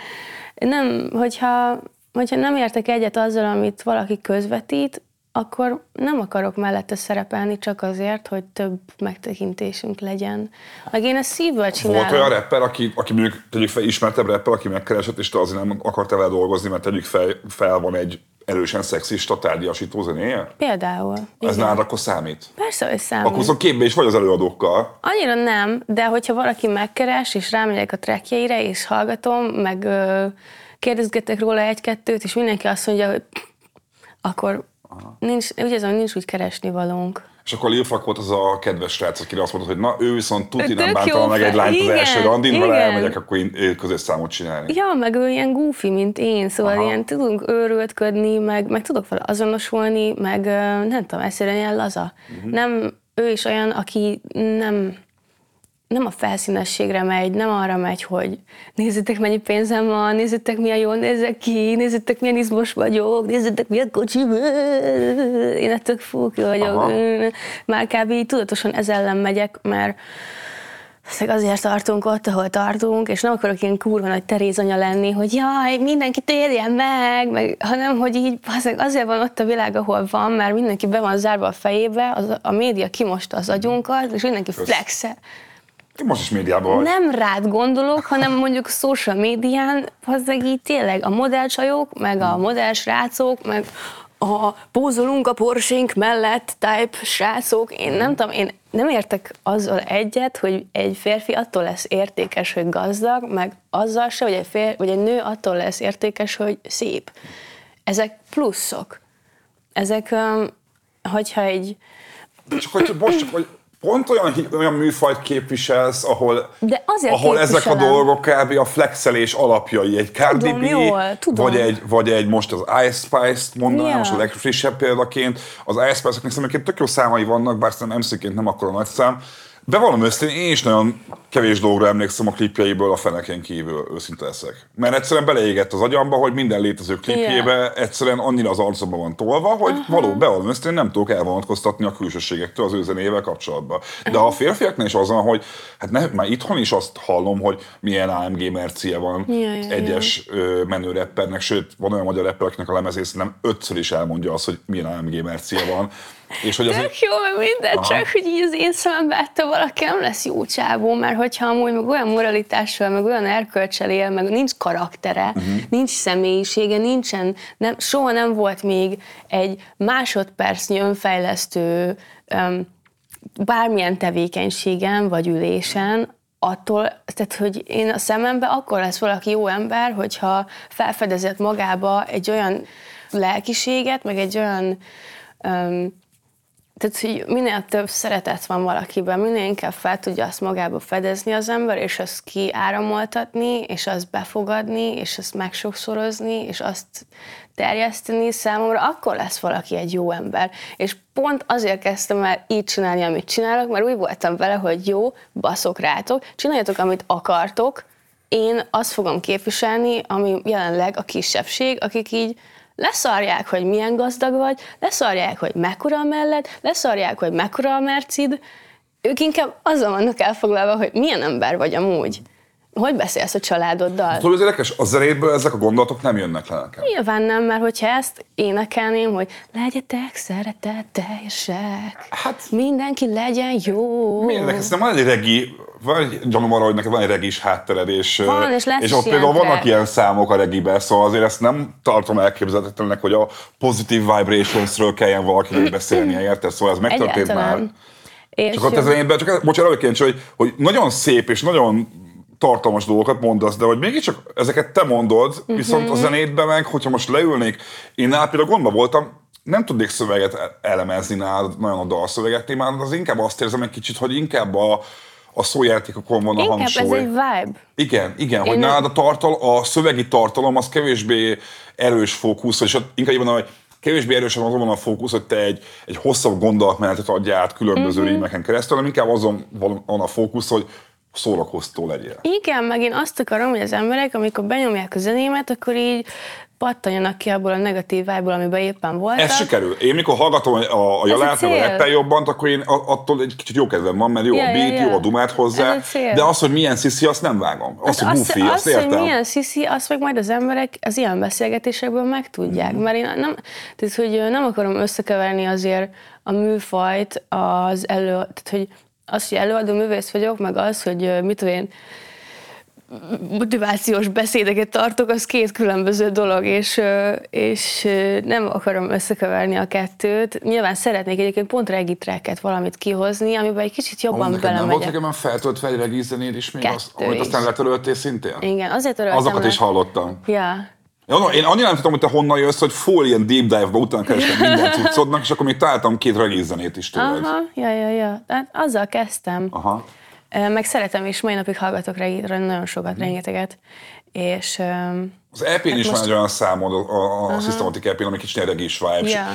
nem, hogyha, hogyha nem értek egyet azzal, amit valaki közvetít, akkor nem akarok mellette szerepelni csak azért, hogy több megtekintésünk legyen. Meg én ezt szívből csinálom. Volt olyan rapper, aki, aki mondjuk tegyük fel ismertebb rapper, aki megkeresett, és te azért nem akartál vele dolgozni, mert tegyük fel, fel van egy erősen szexista tárgyasító zenéje? Például. Ez Igen. nálad akkor számít? Persze, hogy számít. Akkor szóval képbe is vagy az előadókkal. Annyira nem, de hogyha valaki megkeres, és rámegyek a trackjeire, és hallgatom, meg ö, kérdezgetek róla egy-kettőt, és mindenki azt mondja, hogy akkor nincs, úgy érzem, hogy nincs úgy keresni valónk. És akkor Lil Fuck volt az a kedves srác, akire azt mondod, hogy na ő viszont tuti nem bántana jó meg egy lányt az első randin, igen. elmegyek, akkor én közös számot csinálni. Ja, meg ő ilyen goofy, mint én, szóval Aha. ilyen tudunk őrültködni, meg, meg tudok vele azonosulni, meg nem tudom, egyszerűen ilyen laza. Mhm. Nem, ő is olyan, aki nem, nem a felszínességre megy, nem arra megy, hogy nézzétek mennyi pénzem van, nézzétek milyen jól nézek ki, nézzétek milyen izmos vagyok, nézzétek milyen kocsi, én ettől fúk vagyok. Aha. Már kb. tudatosan ez ellen megyek, mert azért tartunk ott, ahol tartunk, és nem akarok ilyen kurva nagy terézanya lenni, hogy jaj, mindenki térjen meg, meg hanem, hogy így azért van ott a világ, ahol van, mert mindenki be van zárva a fejébe, az, a média kimosta az agyunkat, és mindenki flexe. Most is médiában vagy. Nem rád gondolok, hanem mondjuk social médián, bazzeg így tényleg a modellcsajok, meg a modellsrácok, meg a pózolunk a porsénk mellett type srácok, én nem tudom, én nem értek azzal egyet, hogy egy férfi attól lesz értékes, hogy gazdag, meg azzal se, hogy egy, fér, vagy egy nő attól lesz értékes, hogy szép. Ezek pluszok. Ezek, hogyha egy... Csak hogy, most csak, hogy pont olyan, olyan műfajt képviselsz, ahol, De azért ahol ezek a dolgok kb. a flexelés alapjai. Egy Cardi Tudom, B, jól, tudom. vagy egy, vagy egy most az Ice Spice-t mondanám, Ja. most a legfrissebb példaként. Az Ice Spice-eknek szerintem tök jó számai vannak, bár szerintem MC-ként nem akkora nagy szám. Bevallom őszintén, én is nagyon kevés dolgra emlékszem a klipjeiből a feneken kívül, őszinte leszek. Mert egyszerűen beleégett az agyamba, hogy minden létező klipjébe egyszerűen annyira az arcomba van tolva, hogy való, bevallom őszintén nem tudok elvonatkoztatni a külsőségektől az ő zenével kapcsolatban. De a férfiaknál is az van, hogy hát ne, már itthon is azt hallom, hogy milyen AMG mercie van ja, egyes ö, menő rappernek, sőt, van olyan magyar rapper, akinek a lemezét nem ötször is elmondja azt, hogy milyen AMG mercie van. És hogy az, Tök jó, meg minden, Aha. csak hogy így az én szemembe ettől valaki nem lesz jó csávó, mert hogyha amúgy meg olyan moralitással, meg olyan erkölcsel él, meg nincs karaktere, uh-huh. nincs személyisége, nincsen, nem, soha nem volt még egy másodpercnyi önfejlesztő um, bármilyen tevékenységen vagy ülésen, attól, tehát hogy én a szemembe akkor lesz valaki jó ember, hogyha felfedezett magába egy olyan lelkiséget, meg egy olyan um, tehát, hogy minél több szeretet van valakiben, minél inkább fel tudja azt magába fedezni az ember, és azt kiáramoltatni, és azt befogadni, és azt megsokszorozni, és azt terjeszteni számomra, akkor lesz valaki egy jó ember. És pont azért kezdtem el így csinálni, amit csinálok, mert úgy voltam vele, hogy jó, baszok rátok, csináljatok, amit akartok, én azt fogom képviselni, ami jelenleg a kisebbség, akik így leszarják, hogy milyen gazdag vagy, leszarják, hogy mekkora a mellett, leszarják, hogy mekkora a mercid, ők inkább azzal vannak elfoglalva, hogy milyen ember vagy amúgy. Hogy beszélsz a családoddal? Tudod, az érdekes, a zenéből ezek a gondolatok nem jönnek le nekem. Nyilván nem, mert hogyha ezt énekelném, hogy legyetek szeretetteljesek, Hát- mindenki legyen jó. Milyen nekem van egy regi, van egy gyanúm arra, hogy neked van egy regis háttered, és, Van, és és ott például vannak track. ilyen számok a regiben, szóval azért ezt nem tartom elképzelhetetlennek, hogy a positive vibrationsről kelljen valakinek beszélnie, érted? Szóval ez megtörtént már. És Csak ott ez én, csak bocsánat, arra kíváncsi, hogy, hogy nagyon szép és nagyon tartalmas dolgokat mondasz, de hogy mégiscsak ezeket te mondod, viszont Mhm. a zenétben meg, hogyha most leülnék, én például gondba voltam, nem tudnék szöveget e- elemezni nálad, nagyon a dalszövegeknél, már az inkább azt érzem egy kicsit, hogy inkább a, a szójátékokon van a inkább hangsúly. ez egy vibe. Igen, igen, hogy Én- nálad a, tartal, a szövegi tartalom az kevésbé erős fókusz, és inkább mondom, hogy kevésbé erősen azon van a fókusz, hogy te egy, egy hosszabb gondolatmenetet adjál át különböző Mhm. mm-hmm. rímeken keresztül, hanem inkább azon van a fókusz, hogy szórakoztó legyél. Igen, meg én azt akarom, hogy az emberek, amikor benyomják a zenémet, akkor így pattanjanak ki abból a negatív vibe amiben éppen voltak. Ez sikerül. Én mikor hallgatom a, a, jalát, meg a rappel jobban, akkor én attól egy kicsit jó kedvem van, mert jó Ja, a ja, beat, ja. jó a dumát hozzá, de az, hogy milyen sziszi, azt nem vágom. Az, hogy azt, goofy, azt, azt, értem. hogy milyen sziszi, azt meg majd az emberek az ilyen beszélgetésekből megtudják. Mm. Mert én nem, tehát, hogy nem akarom összekeverni azért a műfajt az elő, tehát, hogy az, hogy előadó művész vagyok, meg az, hogy mit tudom én, motivációs beszédeket tartok, az két különböző dolog, és, és nem akarom összekeverni a kettőt. Nyilván szeretnék egyébként pont regitreket valamit kihozni, amiben egy kicsit jobban Amúgy neked nem volt belemegyek. nekem feltöltve egy regizenéd is még, Kettő az, amit aztán letöröltél szintén? Igen, azért örültem. Azokat le- is hallottam. Ja, Ja, no, én annyira nem tudom, hogy te honnan jössz, hogy full ilyen deep dive-ba utána kerestem minden cuccodnak, és akkor még találtam két regizzenét is tőled. Aha, ja, ja, ja. Tehát azzal kezdtem. Aha. Meg szeretem, és mai napig hallgatok reggae nagyon sokat, rengeteget. És Az EP-n is Hát most- van egy olyan számod, a, a, a Systematic EP-n, ami kicsit regis vibe. Ja.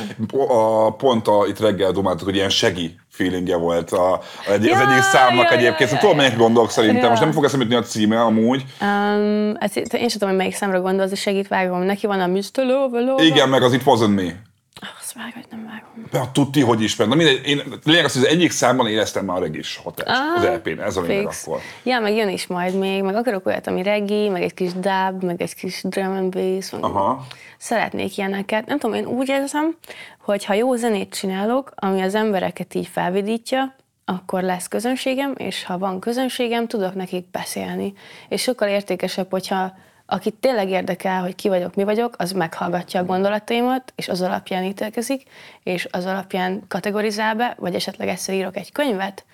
A, pont a, itt reggel dumáltuk, hogy ilyen segi feelingje volt a, a, egy, az Ja, egyik számnak ja, ja, egyébként. ja, tudom, ja. melyik gondolok szerintem. Ja. Most nem fog eszembe jutni a címe amúgy. um, ezt, én sem tudom, hogy melyik számra gondolsz, de segít vágom. Neki van a Mr. Love, Love. Igen, meg az It Wasn't Me. Azt vág, hogy nem vágom. De a tuti, hogy ismer. Na mindegy, én lényeg az, hogy az egyik számban éreztem már a regis hatást. az EP-n, ez a lényeg akkor. Ja, meg jön is majd még, meg akarok olyat, ami reggae, meg egy kis dub, meg egy kis drum and bass. Aha. Szeretnék ilyeneket. Nem tudom, én úgy érzem, hogy ha jó zenét csinálok, ami az embereket így felvidítja, akkor lesz közönségem, és ha van közönségem, tudok nekik beszélni. És sokkal értékesebb, hogyha akit tényleg érdekel, hogy ki vagyok, mi vagyok, az meghallgatja a gondolataimat, és az alapján ítélkezik, és az alapján kategorizál be, vagy esetleg egyszer írok egy könyvet,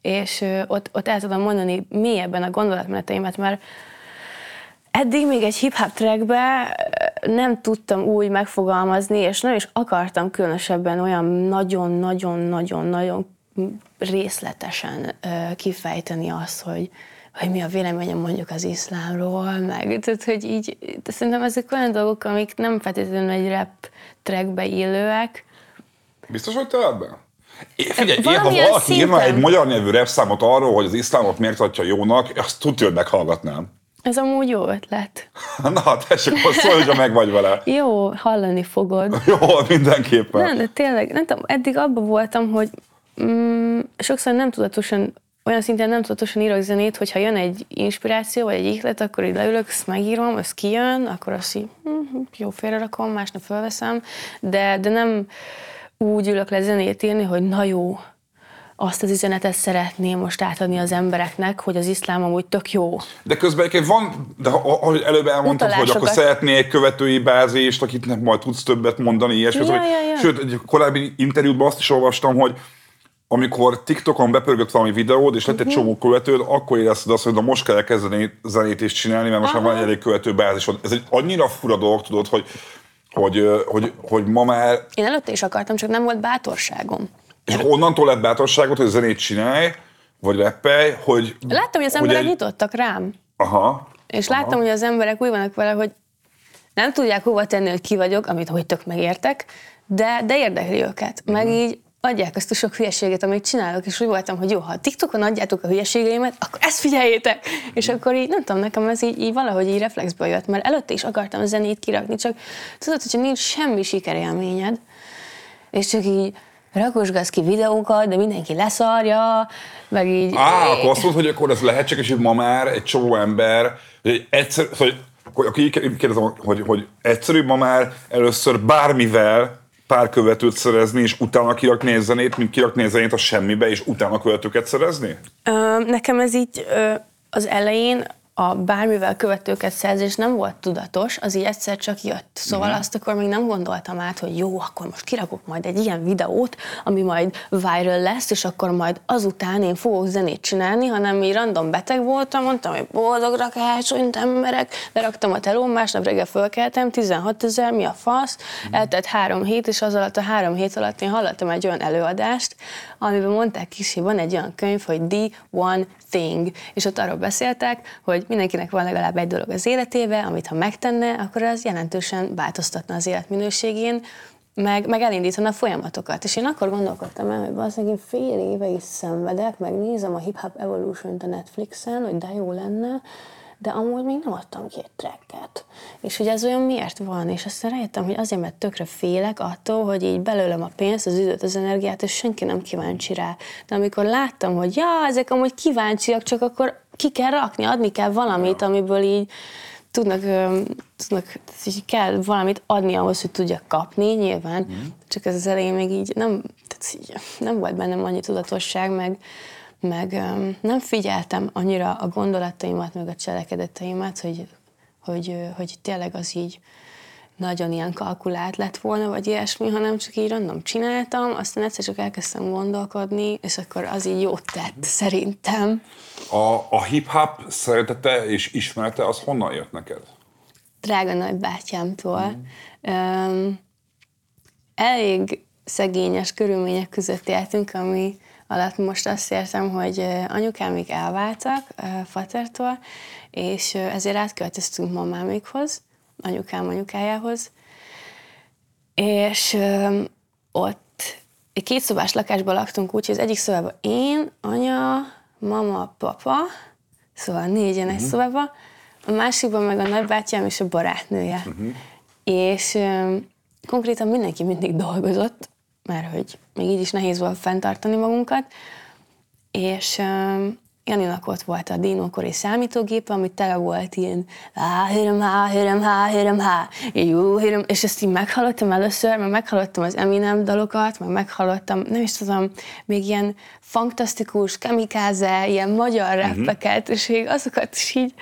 és ott, ott el tudom mondani mélyebben a gondolatmeneteimet, mert eddig még egy hip-hop trackbe nem tudtam úgy megfogalmazni, és nem is akartam különösebben olyan nagyon-nagyon-nagyon-nagyon részletesen kifejteni azt, hogy, hogy mi a véleményem mondjuk az iszlámról, meg tehát, hogy így, de szerintem ezek olyan dolgok, amik nem feltétlenül egy rap trackbe illőek. Biztos, hogy te ebben? É, figyelj, én, ha valaki írna egy magyar nyelvű rap számot arról, hogy az iszlámot miért tartja jónak, azt tudja, hogy meghallgatnám. Ez amúgy jó ötlet. Na, tessék, most szólj, hogyha meg vagy vele. Jó, hallani fogod. Jó, mindenképpen. Nem, de tényleg, nem tudom, eddig abban voltam, hogy mm, sokszor nem tudatosan, olyan szinten nem tudatosan írok zenét, hogyha jön egy inspiráció, vagy egy ihlet, akkor így leülök, ezt megírom, ez kijön, akkor azt így, mm, jó, félrerakom, másnap fölveszem, de, de nem úgy ülök le zenét írni, hogy na jó, azt az üzenetet szeretném most átadni az embereknek, hogy az iszlám amúgy tök jó. De közben egyébként van, de ahogy előbb elmondtad, hogy akkor szeretné egy követői bázist, akit majd tudsz többet mondani, ilyesmi. Ja, ja, ja. Sőt, egy korábbi interjúban azt is olvastam, hogy amikor TikTokon bepörgött valami videód, és lett egy uh-huh. csomó követőd, akkor érezted azt, hogy na most kell elkezdeni zenét is csinálni, mert most Aha. már van egy elég követő bázis. Ez egy annyira fura dolog, tudod, hogy, hogy, hogy, hogy ma már... Én előtte is akartam, csak nem volt bátorságom. És onnantól lett bátorságot, hogy zenét csinálj, vagy reppelj, hogy... Láttam, hogy az emberek egy... nyitottak rám. Aha. És aha. láttam, hogy az emberek úgy vannak vele, hogy nem tudják hova tenni, hogy ki vagyok, amit hogy tök megértek, de, de érdekli őket. Meg uh-huh. így adják azt a sok hülyeséget, amit csinálok, és úgy voltam, hogy jó, ha TikTokon adjátok a hülyeségeimet, akkor ezt figyeljétek! És akkor így, nem tudom, nekem ez így, így valahogy így reflexből jött, mert előtte is akartam a zenét kirakni, csak tudod, hogyha nincs semmi sikerélményed, és csak így rakosgasz ki videókat, de mindenki leszarja, meg így... Á, akkor azt mondod, hogy akkor ez lehetséges, hogy ma már egy csomó ember, hogy egyszer, hogy, akkor kérdezem, hogy, hogy egyszerűbb ma már először bármivel pár követőt szerezni, és utána kirakni egy zenét, mint kirakni egy zenét a semmibe, és utána követőket szerezni? Ö, nekem ez így ö, az elején a bármivel követőket szerzés nem volt tudatos, az így egyszer csak jött. Szóval mm. azt akkor még nem gondoltam át, hogy jó, akkor most kirakok majd egy ilyen videót, ami majd viral lesz, és akkor majd azután én fogok zenét csinálni, hanem így random beteg voltam, mondtam, hogy boldogra karácsonyt emberek, leraktam a telón, másnap reggel fölkeltem, 16 ezer, mi a fasz, mm. eltett három hét, és az alatt a három hét alatt én hallottam egy olyan előadást, amiben mondták is, hogy van egy olyan könyv, hogy The One Thing, és ott arról beszéltek, hogy mindenkinek van legalább egy dolog az életébe, amit ha megtenne, akkor az jelentősen változtatna az életminőségén, meg, meg elindítana a folyamatokat. És én akkor gondolkodtam el, hogy valószínűleg én fél éve is szenvedek, meg nézem a Hip Hop Evolution-t a Netflixen, hogy de jó lenne, de amúgy még nem adtam ki egy tracket. És hogy ez olyan miért van? És aztán rájöttem, hogy azért, mert tökre félek attól, hogy így belőlem a pénzt, az időt, az energiát, és senki nem kíváncsi rá. De amikor láttam, hogy ja, ezek amúgy kíváncsiak, csak akkor ki kell rakni, adni kell valamit, amiből így tudnak, tudnak így kell valamit adni ahhoz, hogy tudjak kapni, nyilván. Mm. Csak ez az elején még így nem, tehát így nem volt bennem annyi tudatosság, meg, meg nem figyeltem annyira a gondolataimat, meg a cselekedeteimet, hogy, hogy, hogy tényleg az így nagyon ilyen kalkulált lett volna, vagy ilyesmi, hanem csak így random csináltam, aztán egyszer csak elkezdtem gondolkodni, és akkor az így jót tett, szerintem. A, a hip-hop szeretete és ismerete az honnan jött neked? Drága nagybátyámtól. Mm. Um, elég szegényes körülmények között éltünk, ami alatt most azt értem, hogy anyukám még elváltak fatertól, és ezért átköltöztünk mamámikhoz, anyukám anyukájához, és ott egy kétszobás lakásban laktunk úgy, hogy az egyik szobában én, anya, mama, papa, szóval négyen egy uh-huh. szobában, a másikban meg a nagybátyám és a barátnője. Uh-huh. És konkrétan mindenki mindig dolgozott, mert hogy még így is nehéz volt fenntartani magunkat, és Janinak ott volt a dinókori számítógép, ami tele volt ilyen há, höröm, há, höröm, há, höröm, há, jó, höröm, és ezt így meghallottam először, meg meghallottam az Eminem dalokat, meg meghallottam, nem is tudom, még ilyen fantasztikus, kemikáze, ilyen magyar rappeket, és így azokat is így,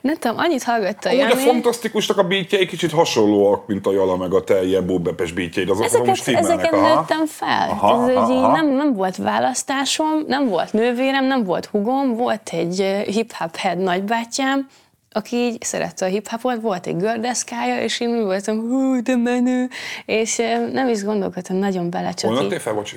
nem tudom, annyit hallgatta Amúgy a Jani. fantasztikusnak a beatjei kicsit hasonlóak, mint a Jala meg a te ilyen bóbepes beatjeid. Azok, Ezeket, stimmelnek. ezeken aha. nőttem fel. Aha, Ez aha, így aha. nem, nem volt választásom, nem volt nővérem, nem volt hugom, volt egy hip-hop head nagybátyám, aki így szerette a hip-hopot, volt egy gördeszkája, és én úgy voltam, hú, de menő, és nem is gondolkodtam nagyon bele, csak Hol így, fel, bocsi?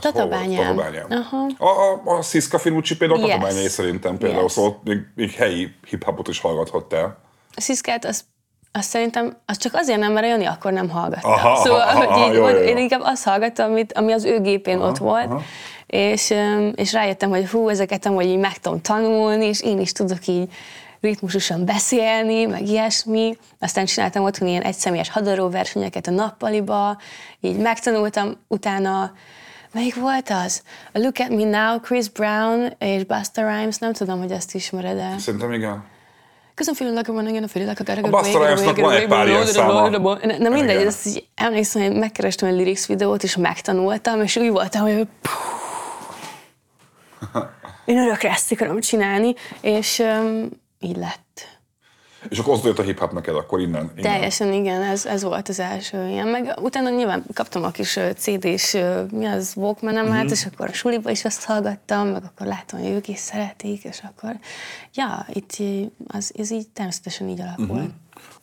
Tatabányán. Aha. A, a, a Sziszka Finucci például Yes. Tatabányai szerintem például, Yes. szóval még, még helyi hip-hopot is hallgathattál. a sziszkát, az azt szerintem, az csak azért nem, mert Jani akkor nem hallgatta. Aha, aha, szóval, aha, hogy aha, így, jó, jó, én inkább azt hallgattam, amit, ami az ő gépén ott volt, aha. és, és rájöttem, hogy hú, ezeket amúgy így meg tudom tanulni, és én is tudok így ritmusosan beszélni, meg ilyesmi. Aztán csináltam otthon ilyen egyszemélyes hadaró versenyeket a nappaliba, így megtanultam utána Melyik volt az? A Look at Me Now, Chris Brown és Busta Rhymes, nem tudom, hogy ezt ismered-e. Szerintem igen. Cause I'm feeling like a running and I feel like a gotta A Busta Rhymes-nak van egy pár ilyen száma. Nem mindegy, ezt így emlékszem, hogy megkerestem egy lyrics videót, és megtanultam, és úgy voltam, hogy én örökre ezt akarom csinálni, és um, így lett. És akkor az jött a hip-hop neked, akkor innen. innen. Teljesen igen, ez, ez volt az első ilyen. Meg utána nyilván kaptam a kis CD-s, mi az, Walkman-emet, Mhm. uh-huh. és akkor a suliba is azt hallgattam, meg akkor láttam, hogy ők is szeretik, és akkor, ja, itt az, ez így természetesen így alakult. Mhm. Uh-huh.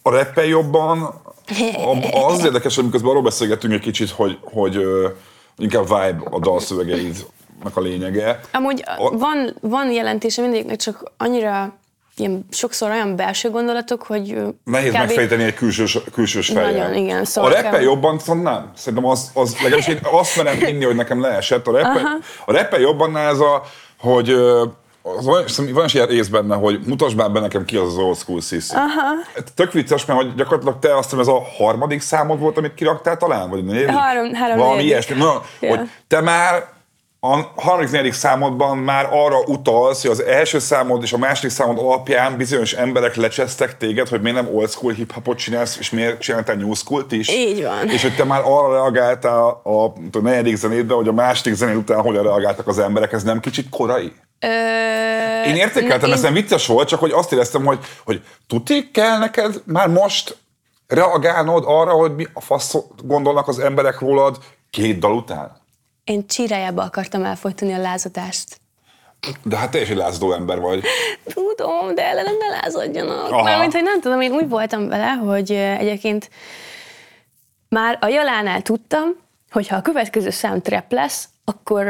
A reppel jobban, az érdekes, hogy miközben arról beszélgetünk egy kicsit, hogy, hogy inkább vibe a dalszövegeidnek a lényege. Amúgy A- van, van jelentése mindegyiknek, csak annyira ilyen sokszor olyan belső gondolatok, hogy Nehéz kb. megfejteni egy külsős, külsős fejjel. Nagyon, igen, szóval a reppel kb. jobban, nem. Szerintem az, az legalábbis én azt merem hinni, hogy nekem leesett. A reppel, a reppel jobban ez a, hogy az van, van is ilyen rész benne, hogy mutasd már be nekem ki az az old school sissy. Aha. Tök vicces, mert hogy gyakorlatilag te azt hiszem ez a harmadik számod volt, amit kiraktál talán, vagy negyedik? Három- három, Valami ilyesmi. Na, Ja. hogy te már a harmadik, negyedik számodban már arra utalsz, hogy az első számod és a második számod alapján bizonyos emberek lecsesztek téged, hogy miért nem old school hip-hopot csinálsz, és miért csináltál new school is. Így van. És hogy te már arra reagáltál a, a negyedik zenédbe, hogy a második zenéd után hogyan reagáltak az emberek, ez nem kicsit korai? Ö, Én értékeltem, én- ez nem vicces volt, csak hogy azt éreztem, hogy, hogy tuti kell neked már most reagálnod arra, hogy mi a fasz gondolnak az emberek rólad két dal után? Én csirájába akartam elfolytani a lázadást. De hát te is egy lázadó ember vagy. Tudom, de ellenem ne lázadjanak. Aha. Mármint, hogy nem tudom, én úgy voltam vele, hogy egyébként már a Jalánál tudtam, hogy ha a következő szám trap lesz, akkor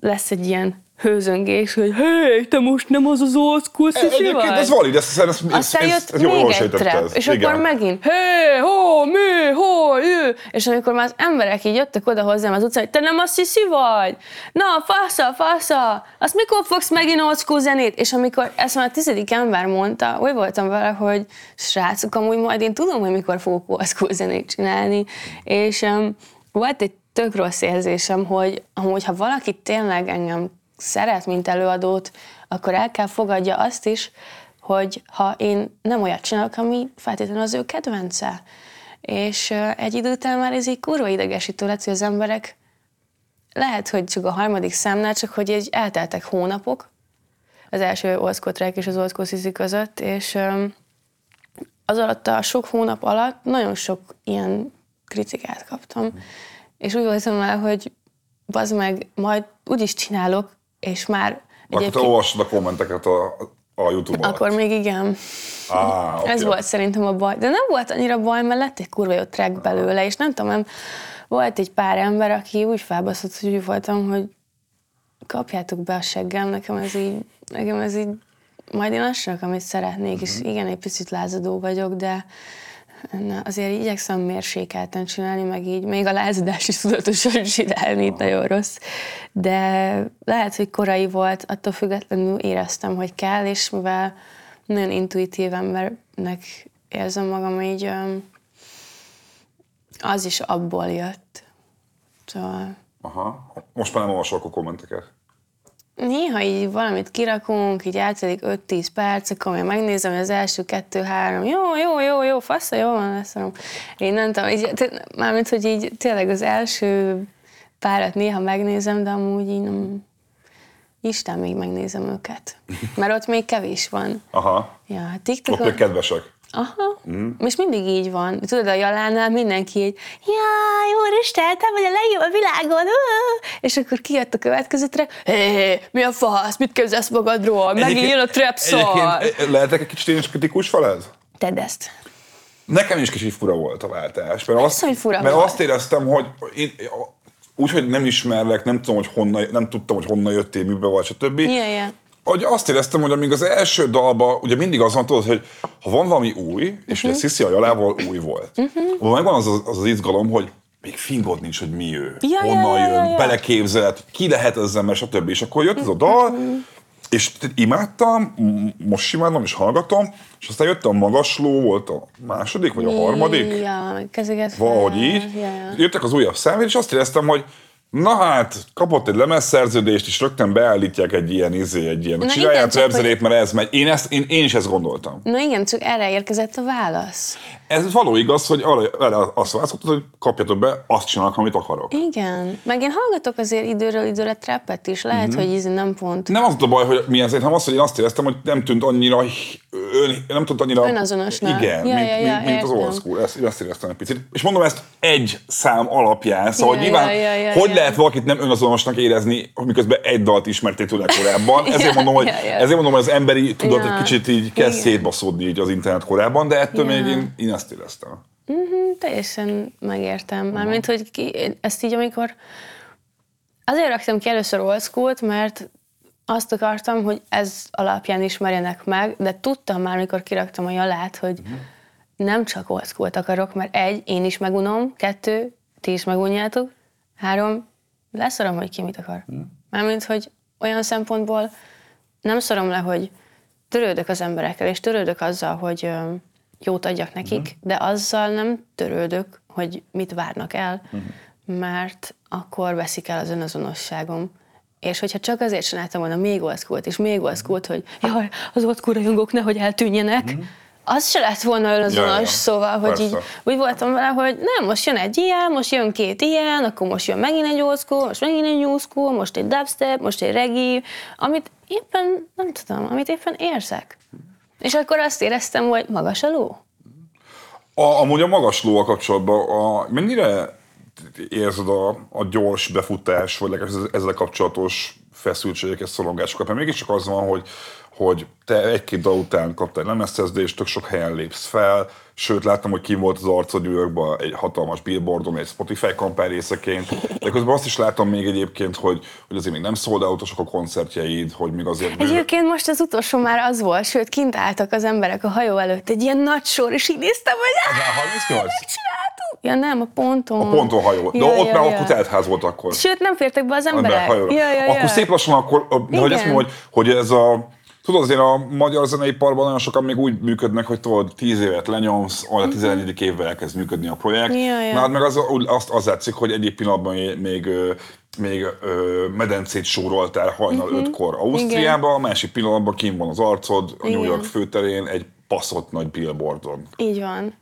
lesz egy ilyen hőzöngés, hogy hé, te most nem az az old school szisi Egyébként ez valid, ez, ez, ez, Aztán ez, jött ez jól, még jól egy trap, és Igen. akkor megint, hé, hó, mi, hó, ő. És amikor már az emberek így jöttek oda hozzám az utcán, hogy te nem a sziszi vagy? Na, fasza, fasza, azt mikor fogsz megint school zenét? És amikor ezt már a tizedik ember mondta, úgy voltam vele, hogy srácok, amúgy majd én tudom, hogy mikor fogok school zenét csinálni. És um, volt egy tök rossz érzésem, hogy amúgy, ha valaki tényleg engem szeret, mint előadót, akkor el kell fogadja azt is, hogy ha én nem olyat csinálok, ami feltétlenül az ő kedvence. És egy idő után már ez így kurva idegesítő lett, hogy az emberek lehet, hogy csak a harmadik számnál, csak hogy így elteltek hónapok az első track és az school sissy között, és az alatt a sok hónap alatt nagyon sok ilyen kritikát kaptam. És úgy voltam el, hogy bazd meg, majd úgyis csinálok, és már Akkor te olvastad a kommenteket a, a Youtube-on. akkor még igen. Á, okay. Ez volt szerintem a baj. De nem volt annyira baj, mert lett egy kurva jó track belőle, és nem tudom, nem, volt egy pár ember, aki úgy felbaszott, hogy úgy voltam, hogy kapjátok be a seggem, nekem ez így, nekem ez így, majd én azt amit szeretnék, és igen, egy picit lázadó vagyok, de na, azért igyekszem mérsékelten csinálni, meg így még a lázadást is tudatosan csinálni, itt nagyon rossz. De lehet, hogy korai volt, attól függetlenül éreztem, hogy kell, és mivel nagyon intuitív embernek érzem magam, így az is abból jött. Szóval Aha. Most már nem olvasok a kommenteket. Néha így valamit kirakunk, így eltelik 5-10 perc, akkor még megnézem, hogy az első kettő-három, jó, jó, jó, jó, fasz, jó van, lesz. Én nem tudom, így, mármint, hogy így tényleg az első párat néha megnézem, de amúgy így nem, Isten még megnézem őket. Mert ott még kevés van. Aha. Ja, TikTokon... Ott még kedvesek. Aha. Mm. És mindig így van. Tudod, a Jalánál mindenki így, jaj, úristen, te vagy a legjobb a világon. És akkor kijött a következőtre, hé, hey, mi a fasz, mit képzelsz magadról? Megint jön a trap szar. Lehetek egy kicsit én is kritikus feled? Tedd ezt. Nekem is kicsit fura volt a váltás. Mert, azt, hogy fura mert volt. azt éreztem, hogy én, úgy, hogy nem ismerlek, nem tudom, hogy honnan, nem tudtam, hogy honnan jöttél, mibe vagy, stb. Yeah, yeah hogy azt éreztem, hogy amíg az első dalban, ugye mindig az van, tudod, hogy ha van valami új, és uh-huh. ugye Sziszi a Jalával új volt, uh-huh. megvan az, az az izgalom, hogy még fingod nincs, hogy mi ő, ja, honnan ja, jön, ja, ja. beleképzelt, ki lehet ezzel, mert stb. És akkor jött ez a dal, uh-huh. és imádtam, most imádom, és hallgatom, és aztán jött a magasló, volt a második, vagy a harmadik. Ja, Valahogy így. Ja, ja. Jöttek az újabb számít, és azt éreztem, hogy Na hát, kapott egy lemezszerződést, és rögtön beállítják egy ilyen izé, egy ilyen, Na hogy... mert ez megy. Én, ezt, én, én is ezt gondoltam. Na igen, csak erre érkezett a válasz. Ez való igaz, hogy arra, arra azt válaszoltad, hogy kapjatok be, azt csinálok, amit akarok. Igen. Meg én hallgatok azért időről időre trappet is. Lehet, mm-hmm. hogy ez nem pont. Nem az a baj, hogy milyen szerint, hanem az, hogy én azt éreztem, hogy nem tűnt annyira ön, nem tűnt annyira... Önazonosnak. Igen, ja, mint, ja, ja, mint, mint az old school. Ezt, ezt éreztem egy picit. És mondom ezt egy szám alapján, szóval ja, nyilván, ja, ja, ja, hogy ja. Lehet valakit nem önazonosnak érezni, miközben egy dalt ismerték tőle korábban. Ezért ja, mondom, hogy, ja, ja. ezért mondom, hogy az emberi tudat egy kicsit így kezd szétbaszódni így az internet korában, de ettől még én, én ezt éreztem. Uh-huh, teljesen megértem. Mármint, hogy ki, ezt így amikor... Azért raktam ki először old school mert azt akartam, hogy ez alapján ismerjenek meg, de tudtam már, mikor kiraktam a jalát, hogy uh-huh. nem csak old school akarok, mert egy, én is megunom, kettő, ti is megunjátok, három, leszarom, hogy ki mit akar. Uh-huh. Mármint, hogy olyan szempontból nem szorom le, hogy törődök az emberekkel, és törődök azzal, hogy jót adjak nekik, uh-huh. de azzal nem törődök, hogy mit várnak el, uh-huh. mert akkor veszik el az önazonosságom. És hogyha csak azért csináltam volna még old és még old hogy jaj, az old rajongók nehogy eltűnjenek, mm. Az se lett volna önazonos, ja, ja. szóval, hogy így úgy voltam vele, hogy nem, most jön egy ilyen, most jön két ilyen, akkor most jön megint egy old school, most megint egy new school, most egy dubstep, most egy reggae, amit éppen, nem tudom, amit éppen érzek. És akkor azt éreztem, hogy magas a ló. A, amúgy a magas lóval kapcsolatban a, mennyire érzed a, a gyors befutás, vagy legalábbis ezzel kapcsolatos feszültségeket, szorongásokat, mert mégiscsak az van, hogy, hogy te egy-két dal után kaptál lemezszerződést, tök sok helyen lépsz fel, sőt láttam, hogy ki volt az arcod New Yorkban egy hatalmas billboardon, egy Spotify kampány részeként, de közben azt is láttam még egyébként, hogy, hogy azért még nem sold a koncertjeid, hogy még azért... Egyébként most az utolsó már az volt, sőt, kint álltak az emberek a hajó előtt, egy ilyen nagy sor, és így néztem, hogy mit Ja nem, a ponton. A ponton hajó. De ja, ott ja, már ja. akkor ház volt akkor. Sőt, nem fértek be az emberek. Ja, ja, ja. Akkor szép lassan, akkor, hogy azt mondom, hogy, hogy ez a Tudod, azért a magyar zeneiparban nagyon sokan még úgy működnek, hogy tudod, 10 évet lenyomsz, a 14. Uh-huh. évvel elkezd működni a projekt. Ja, ja. Meg az, azt az látszik, hogy egyik pillanatban még, még ö, medencét sóroltál hajnal uh-huh. ötkor Ausztriába, a másik pillanatban kim van az arcod a New York főterén egy passzott nagy billboardon. Így van.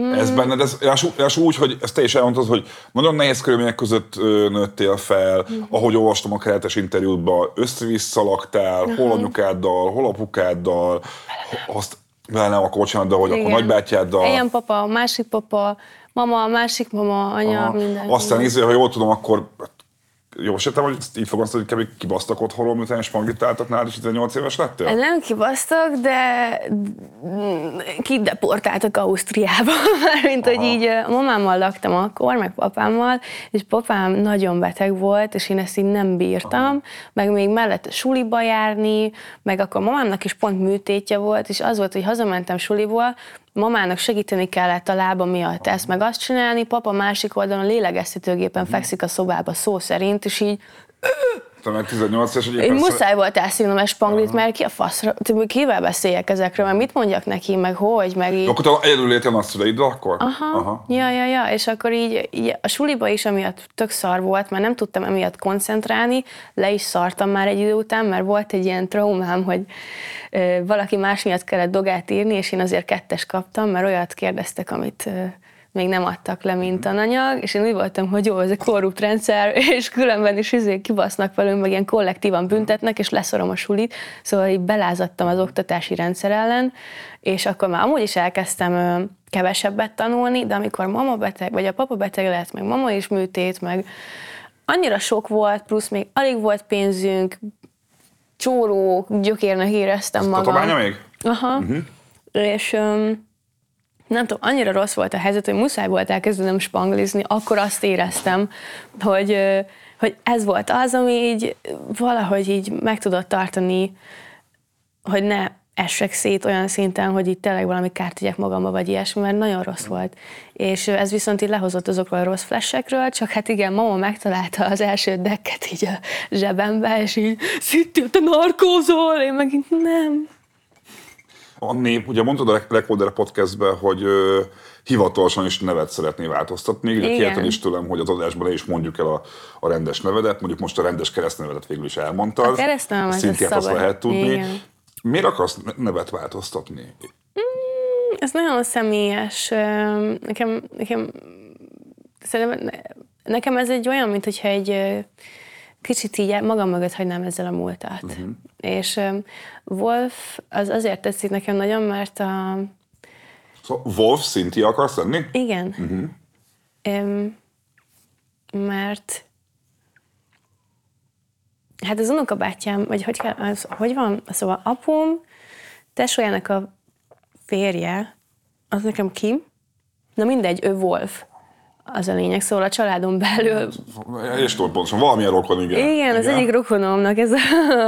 Mm. Ez benned, ez, és úgy, hogy ezt te is elmondtad, hogy nagyon nehéz körülmények között nőttél fel, mm. ahogy olvastam a keretes interjútban, össze-vissza laktál, uh-huh. hol anyukáddal, hol apukáddal, azt vele nem akkor bocsánat, de hogy Igen. akkor nagybátyáddal. Ilyen papa, másik papa, mama, másik mama, anya, Aha. minden. Aztán izé, ha jól tudom, akkor jó értem, hogy így fogalmaztad, hogy kb. kibasztak otthonról, miután spangitáltak nálad, és 18 éves lettél? Nem kibasztak, de kideportáltak Ausztriába, mint hogy így a mamámmal laktam akkor, meg papámmal, és papám nagyon beteg volt, és én ezt így nem bírtam, Aha. meg még mellett suliba járni, meg akkor mamámnak is pont műtétje volt, és az volt, hogy hazamentem suliból, mamának segíteni kellett a lába miatt ezt meg azt csinálni, papa másik oldalon lélegeztetőgépen fekszik a szobába szó szerint, és így Meg 18 és Én muszáj volt elszívnom egy spanglit, mert ki a faszra, kivel beszéljek ezekről, mert mit mondjak neki, meg hogy, meg így. Akkor te egyedül éltél a szüleiddel akkor? Aha. Aha. Ja, ja, ja, és akkor így, így a suliba is emiatt tök szar volt, mert nem tudtam emiatt koncentrálni, le is szartam már egy idő után, mert volt egy ilyen traumám, hogy ö, valaki más miatt kellett dogát írni, és én azért kettes kaptam, mert olyat kérdeztek, amit ö, még nem adtak le, mint tananyag, és én úgy voltam, hogy jó, ez egy korrupt rendszer, és különben is izé kibasznak velünk, meg ilyen kollektívan büntetnek, és leszorom a sulit, szóval így belázadtam az oktatási rendszer ellen, és akkor már amúgy is elkezdtem kevesebbet tanulni, de amikor mama beteg, vagy a papa beteg lett, meg mama is műtét, meg annyira sok volt, plusz még alig volt pénzünk, csóró gyökérnek éreztem magam. Tatabánya még? Aha. Uh-huh. És um, nem tudom, annyira rossz volt a helyzet, hogy muszáj volt elkezdenem spanglizni, akkor azt éreztem, hogy, hogy ez volt az, ami így valahogy így meg tudott tartani, hogy ne essek szét olyan szinten, hogy itt tényleg valami kárt tegyek magamba, vagy ilyesmi, mert nagyon rossz volt. És ez viszont így lehozott azokról a rossz flashekről, csak hát igen, mama megtalálta az első dekket így a zsebembe, és így, Szitti, te narkózol, én meg nem. A nép, ugye mondtad a Recorder podcastben, hogy ö, hivatalosan is nevet szeretné változtatni. Ugye Igen. kérted is tőlem, hogy az adásban le is mondjuk el a, a rendes nevedet, mondjuk most a rendes keresztnevedet végül is elmondtad. A keresztnevem az a Szintén azt lehet tudni. Igen. Miért akarsz ne- nevet változtatni? Ez nagyon személyes. Nekem, nekem, szerintem ne- nekem ez egy olyan, mint hogyha egy kicsit így magam mögött hagynám ezzel a múltat. Uh-huh. És Wolf az azért tetszik nekem nagyon, mert a, Szóval Wolf Cynthia akarsz lenni? igen, uh-huh. Öm, mert hát az unokabátyám, vagy hogy, kell, az, hogy van, szóval apum tesójának a férje, az nekem Kim, na mindegy, ő Wolf, az a lényeg, szóval a családon belül És tudod pontosan, valamilyen rokon, igen. igen, az egyik rokonomnak ez a,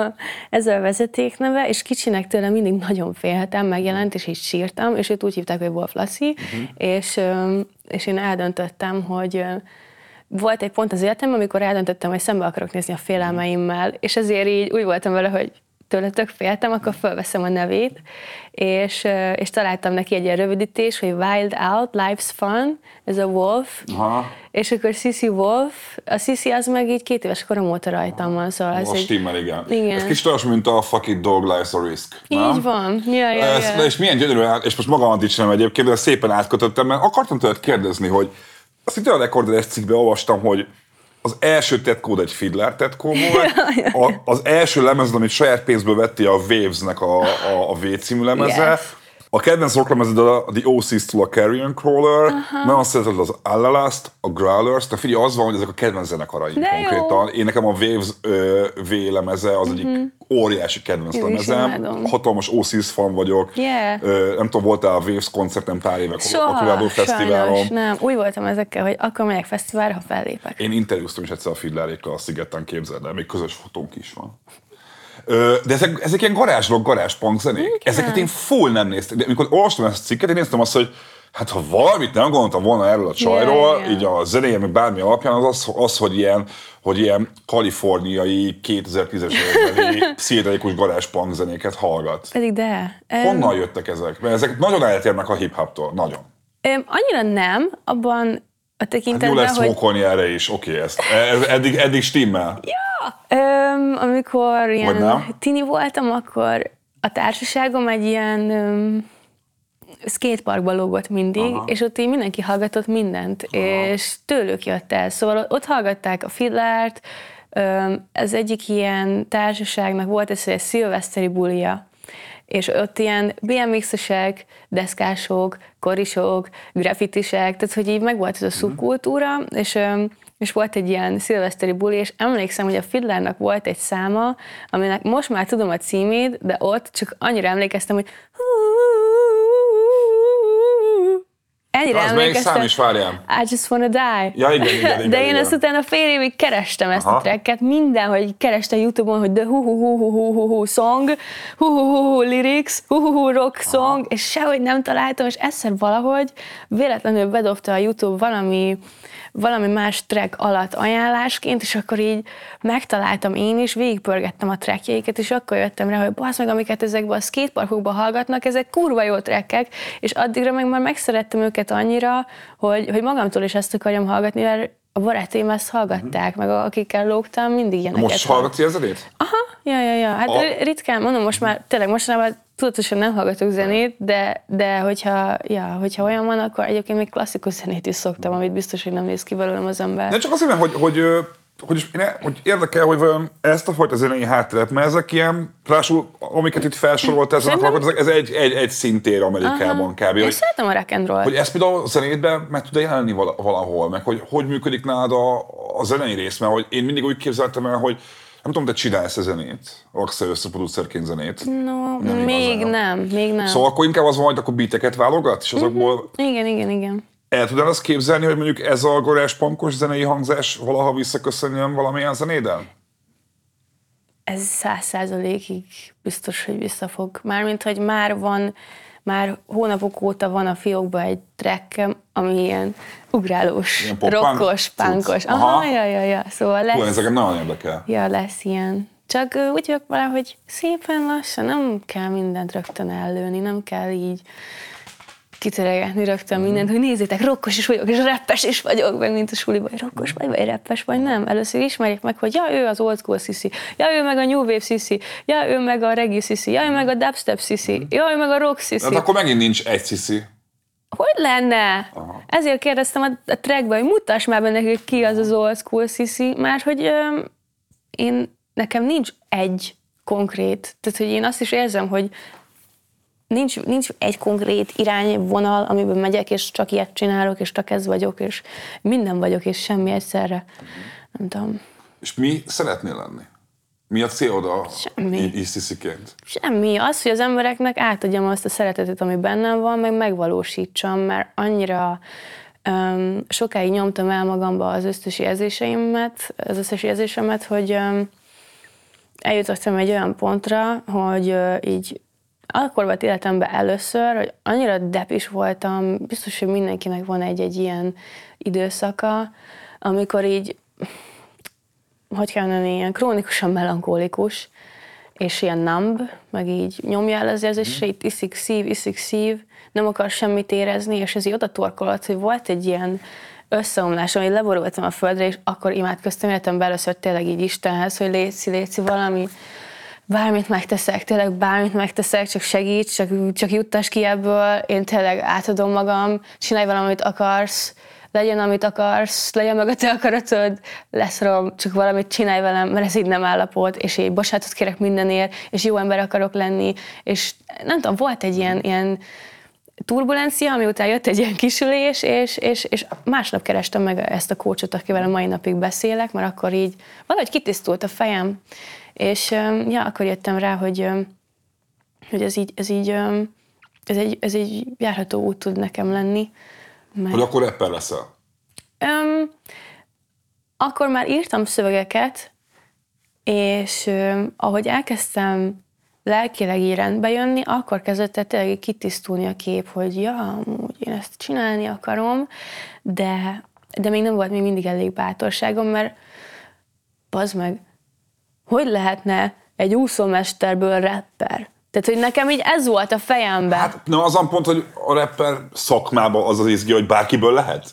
ez a vezetékneve, és kicsinek tőle mindig nagyon féltem, megjelent, és így sírtam, és őt úgy hívták, hogy Wolf Lassi, uh-huh. és, öm, és én eldöntöttem, hogy volt egy pont az életemben, amikor eldöntöttem, hogy szembe akarok nézni a félelmeimmel, és ezért így úgy voltam vele, hogy tőle tök féltem, akkor fölveszem a nevét, és, és találtam neki egy ilyen rövidítés, hogy Wild Out, Life's Fun, ez a Wolf, Aha. és akkor Sissy Wolf, a Sissy az meg így két éves korom óta rajtam van, szóval ez Most egy... stimmel, igen. Igen. Ez kicsit olyan, mint a fuck it dog, life's a risk. nem? Így van. Ja, ja, Ez, ja. és milyen gyönyörű, és most magamat dicsérem egyébként, de szépen átkötöttem, mert akartam tőled kérdezni, hogy azt itt a rekorderes cikkben olvastam, hogy az első tetkód egy Fiddler tetkó volt, a, az első lemez, amit saját pénzből vettél a Waves-nek a, a, a V című lemeze, Yes. A kedvenc rocklemezed a The Oasis-től a Carrion Crawler, nagyon szereted az Allalast, a Growlers, tehát figyelj, az van, hogy ezek a kedvenc zenekaraim De jó. konkrétan. Én nekem a Waves ö, V lemeze az egyik óriási kedvenc is lemezem. Hatalmas Oasis fan vagyok. Yeah. Ö, nem tudom, voltál a Waves koncerten pár éve a Soha, Colorado Fesztiválon. nem. Úgy voltam ezekkel, hogy akkor megyek fesztiválra, ha fellépek. Én interjúztam is egyszer a Fiddlerékkal a szigeten, képzeld el, még közös fotónk is van. De ezek, ezek ilyen garázslok, garázspunk zenék. Ezeket én full nem néztem. De amikor olvastam ezt a cikket, én néztem azt, hogy hát ha valamit nem gondoltam volna erről a csajról, Yeah, yeah. így a zenéje, meg bármi alapján, az az, az hogy ilyen, hogy ilyen kaliforniai 2010-es évbeli pszichedelikus garázspunk zenéket hallgat. Pedig de. Honnan jöttek ezek? Mert ezek nagyon eltérnek a hip-hoptól, nagyon. em, annyira nem, abban a Hát jó tekintetben, lesz hogy erre is, oké, ezt. Ez eddig, eddig stimmel. Öm, amikor ilyen tini voltam, akkor a társaságom egy ilyen öm, skateparkba lógott mindig, Aha. és ott így mindenki hallgatott mindent, Aha. és tőlük jött el. Szóval ott hallgatták a Fiddlert, ez egyik ilyen társaságnak volt ez egy szilveszteri bulia, és ott ilyen BMX-esek, deszkások, korisok, grafitisek, tehát hogy így megvolt ez a szubkultúra, és, és volt egy ilyen szilveszteri buli, és emlékszem, hogy a Fiddlernek volt egy száma, aminek most már tudom a címét, de ott csak annyira emlékeztem, hogy ennyire Az melyik szám is, várjál? I just wanna die. Ja, igen, igen, igen, De én igen. ezt utána fél évig kerestem ezt Aha. a tracket, mindenhogy kerestem Youtube-on, hogy the hu hu hu hu hu hu hu song, hu hu hu hu lyrics, hu hu hu rock song, és sehogy nem találtam, és egyszer valahogy véletlenül bedobta a Youtube valami valami más track alatt ajánlásként, és akkor így megtaláltam én is, végigpörgettem a trackjeiket, és akkor jöttem rá, hogy basz meg, amiket ezekben a skateparkokban hallgatnak, ezek kurva jó trackek, és addigra meg már megszerettem őket annyira, hogy, hogy magamtól is ezt akarjam hallgatni, mert a barátaim ezt hallgatták, meg akikkel lógtam, mindig ilyeneket. Most hallgatsz a zenét? Aha, ja, ja, ja. Hát A- ritkán, mondom, most már tényleg mostanában tudatosan nem hallgatok zenét, de, de hogyha, ja, hogyha olyan van, akkor egyébként még klasszikus zenét is szoktam, amit biztos, hogy nem néz ki belőlem az ember. Nem csak azért, mert hogy, hogy, hogy, is- ne- hogy érdekel, hogy vajon ezt a fajta zenei hátteret, mert ezek ilyen, rásul, amiket itt felsorolt ezen a Szerintem- hallgat, ez egy, egy, egy szintér Amerikában kb. Én Hogy, szeretem a rock and roll. hogy ezt például a zenétben meg tud jelenni vala- valahol, meg hogy hogy működik nálad a, a zenei rész, mert hogy én mindig úgy képzeltem el, hogy nem tudom, te csinálsz a zenét, raksz össze producerként zenét. No, Nem még igazán. nem, még nem. Szóval akkor inkább az van, hogy akkor beateket válogat, és azokból Igen, igen, igen. El tudod azt képzelni, hogy mondjuk ez a gorás pankos zenei hangzás valaha visszaköszönjön valamilyen zenéden? Ez száz százalékig biztos, hogy visszafog. Mármint, hogy már van, már hónapok óta van a fiókban egy trekkem, ami ilyen ugrálós, Ilyen pop-punk rokkos, pánkos. Aha. Aha, ja, ja, ja. Szóval Hú, lesz, ezeket nagyon érdekel. ja, lesz ilyen. Csak úgy vagyok vele, hogy szépen lassan, nem kell mindent rögtön ellőni, nem kell így kiteregetni rögtön Mhm. mindent, hogy nézzétek, rokkos is vagyok, és reppes is vagyok, meg mint a suliban, hogy rokkos vagy, vagy reppes vagy, nem. Először ismerjék meg, hogy ja, ő az old school sisi, ja, ő meg a new wave sisi, ja, ő meg a reggae sisi, ja, ő meg a dubstep sisi, ja, ő meg a rock sisi. Hát akkor megint nincs egy sziszi. Hogy lenne? Aha. Ezért kérdeztem a, a trackben, hogy mutass már be nekik ki az az old school sisi, mert hogy öm, én, nekem nincs egy konkrét, tehát hogy én azt is érzem, hogy nincs, nincs egy konkrét irányvonal, amiben megyek, és csak ilyet csinálok, és csak ez vagyok, és minden vagyok, és semmi egyszerre. Nem tudom. És mi szeretnél lenni? Mi a célod a Semmi. szisziként? Semmi. Az, hogy az embereknek átadjam azt a szeretetet, ami bennem van, meg megvalósítsam, mert annyira um, sokáig nyomtam el magamba az összes érzéseimet, az összes érzésemet, hogy um, eljutottam egy olyan pontra, hogy uh, így akkor volt életemben először, hogy annyira depis voltam, biztos, hogy mindenkinek van egy-egy ilyen időszaka, amikor így hogy kell mondani, ilyen krónikusan melankólikus, és ilyen numb, meg így nyomja el az érzéseit, iszik szív, iszik szív, nem akar semmit érezni, és ez így oda torkolott, hogy volt egy ilyen összeomlás, hogy leborultam a földre, és akkor imádkoztam életemben először tényleg így Istenhez, hogy létszi, létszi valami, bármit megteszek, tényleg bármit megteszek, csak segíts, csak, csak juttass ki ebből, én tényleg átadom magam, csinálj valamit akarsz, legyen, amit akarsz, legyen meg a te akaratod, lesz rom, csak valamit csinálj velem, mert ez így nem állapot, és így bocsánatot kérek mindenért, és jó ember akarok lenni, és nem tudom, volt egy ilyen, ilyen turbulencia, ami után jött egy ilyen kisülés, és, és, és másnap kerestem meg ezt a kócsot, akivel a mai napig beszélek, mert akkor így valahogy kitisztult a fejem, és ja, akkor jöttem rá, hogy, hogy ez így, ez így, ez egy, ez egy járható út tud nekem lenni. Mert, Hogy akkor rapper leszel? öm, akkor már írtam szövegeket, és öm, ahogy elkezdtem lelkileg így rendbe jönni, akkor kezdett el tényleg kitisztulni a kép, hogy ja, amúgy én ezt csinálni akarom, de, de még nem volt még mindig elég bátorságom, mert bazd meg, hogy lehetne egy úszómesterből rapper? Tehát, hogy nekem így ez volt a fejemben. Hát, nem az a pont, hogy a rapper szakmában az az izgi, hogy bárkiből lehet?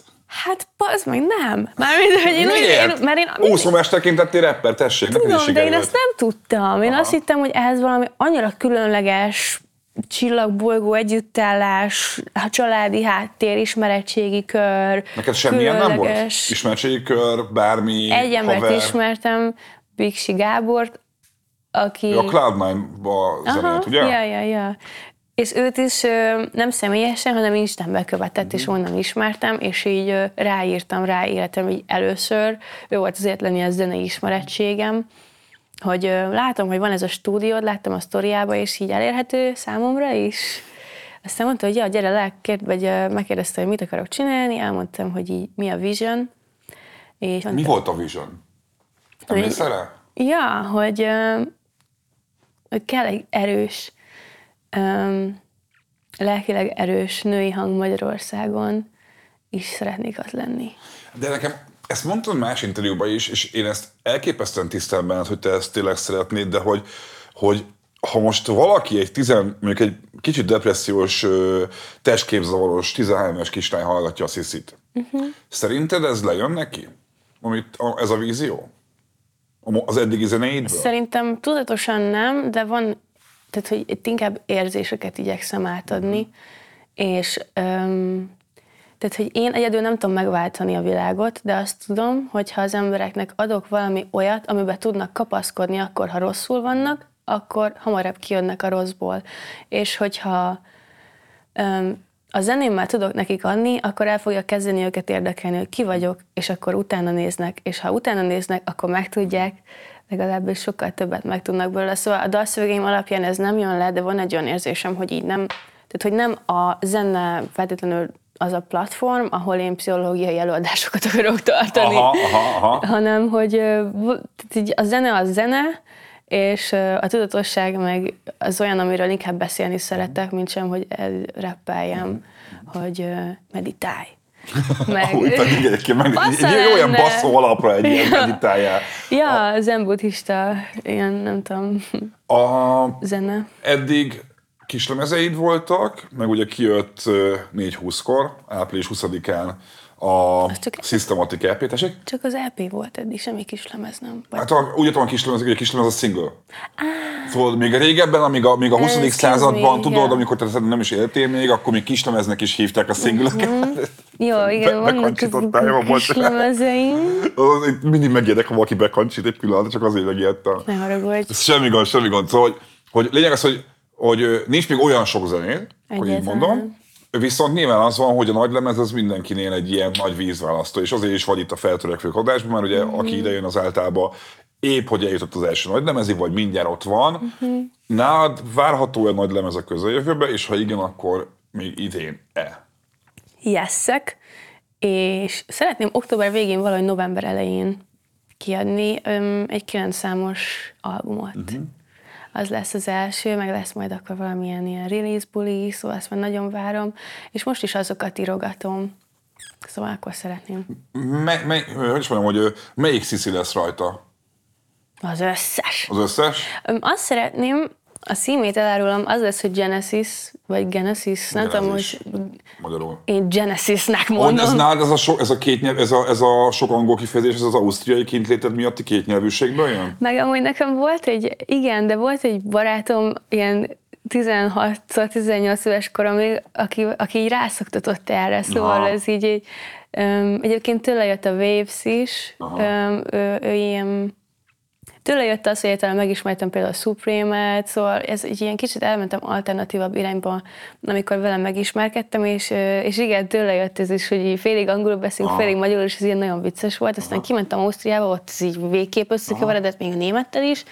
hát bazd meg, nem. Mármint, hogy én, Miért? én, mert én Úszómesterként lettél rapper, tessék, Tudom, de én ezt nem tudtam. Én Aha. azt hittem, hogy ehhez valami annyira különleges csillagbolygó együttállás, a családi háttér, ismeretségi kör. Neked semmilyen nem volt? különleges- Ismertségi kör, bármi, Egy embert haver. ismertem, Biksi Gábort, aki... A Cloud9-ba zenélt, ugye? Ja, ja, ja. És őt is ö, nem személyesen, hanem Instánbe követett, Mhm. és onnan ismertem, és így ö, ráírtam rá életem így először. Ő volt az egyetlen ilyen zenei ismerettségem, hogy ö, látom, hogy van ez a stúdiód, láttam a sztoriába, és így elérhető számomra is. aztán mondta, hogy ja, gyere le, kérd, vagy ö, megkérdezte, hogy mit akarok csinálni, elmondtam, hogy így, mi a vision. És Mi volt a vision? Rá? Ja, hogy, hogy kell egy erős, lelkileg erős női hang Magyarországon, is szeretnék az lenni. De nekem ezt mondtad más interjúban is, és én ezt elképesztően tisztelem benned, hogy te ezt tényleg szeretnéd, de hogy, hogy ha most valaki egy, tizen, mondjuk egy kicsit depressziós, testképzavaros 13 éves kislány hallgatja a sziszit, uh-huh. szerinted ez lejön neki? Amit, ez a vízió? Az eddigi zenéidből? Szerintem tudatosan nem, de van, tehát hogy itt inkább érzéseket igyekszem átadni, és öm, tehát, hogy én egyedül nem tudom megváltani a világot, de azt tudom, hogy ha az embereknek adok valami olyat, amiben tudnak kapaszkodni akkor, ha rosszul vannak, akkor hamarabb kijönnek a rosszból. És hogyha a zenémmel tudok nekik adni, akkor el fogja kezdeni őket érdekelni, hogy ki vagyok, és akkor utána néznek. És ha utána néznek, akkor megtudják, legalábbis sokkal többet megtudnak belőle. Szóval a dalszövegeim alapján ez nem jön le, de van egy olyan érzésem, hogy így nem, tehát hogy nem a zene feltétlenül az a platform, ahol én pszichológiai előadásokat akarok tartani, Aha, aha, aha. hanem hogy a zene az zene, és a tudatosság meg az olyan, amiről inkább beszélni szeretek, mint sem, hogy elreppeljem, hogy ö, meditálj. Meg, Úgy pedig meg egy, egy olyan basszó alapra egy ilyen meditáljál. ja, zen buddhista, ilyen, nem tudom, A, zene. eddig kislemezeid voltak, meg ugye kijött ö, 4-20-kor, április 20-án a csak- Systematic EP, tessék? Csak az LP volt eddig, semmi kis lemez nem. Vagy Hát a, úgy értem a kislemez, hogy a kislemez a single. Szóval még régebben, amíg a, még a 20. Excuse században, me, tudod, yeah. amikor te nem is éltél még, akkor még kislemeznek is hívták a singleket. Jó, igen, vannak bekancsítottál, jó, azok a bocs. kis lemezeim. Az- itt Mindig megijedek, ha valaki bekancsít egy pillanat, csak azért megijedtem. Ne haragudj. Ez semmi gond, semmi gond. Szóval, hogy, hogy lényeg az, hogy, hogy nincs még olyan sok zenéd, hogy így mondom, Viszont nyilván az van, hogy a nagy lemez az mindenkinél egy ilyen nagy vízválasztó, és azért is vagy itt a feltörekvők adásban, mert ugye Mhm. aki idejön az általában épp, hogy eljutott az első nagy lemezig, vagy mindjárt ott van. Mhm. Nálad várható a nagy lemez a közeljövőbe, és ha igen, akkor még idén-e? Jesszek, és szeretném október végén, valahogy november elején kiadni öm, egy kilenc számos albumot. Uh-huh. Az lesz az első, meg lesz majd akkor valamilyen ilyen release buli, szóval ezt már nagyon várom, és most is azokat írogatom. Szóval akkor szeretném. Me, me, hogy is mondjam, hogy melyik sziszi lesz rajta? Az összes. Az összes? Azt szeretném, a címét elárulom, az lesz, hogy Genesis, vagy Genesis, nem tudom, hogy Magyarul. én Genesisnek mondom. ez nálad ez a, so, ez a két nyelv, ez a, ez a sok angol kifejezés, ez az ausztriai kintléted miatti két nyelvűségből jön? Meg amúgy nekem volt egy, igen, de volt egy barátom, ilyen 16-18 éves koromig, aki, aki így rászoktatott erre, szóval Aha. ez így egy, um, egyébként tőle jött a Waves is, um, ő, ő ilyen, tőle jött az, hogy megismertem például a Supreme-et, szóval ez egy ilyen kicsit elmentem alternatívabb irányba, amikor velem megismerkedtem, és, és igen, tőle jött ez is, hogy így félig angolul beszélünk, félig magyarul, és ez ilyen nagyon vicces volt. Aztán kimentem Ausztriába, ott ez így végképp összekeveredett, még a némettel is,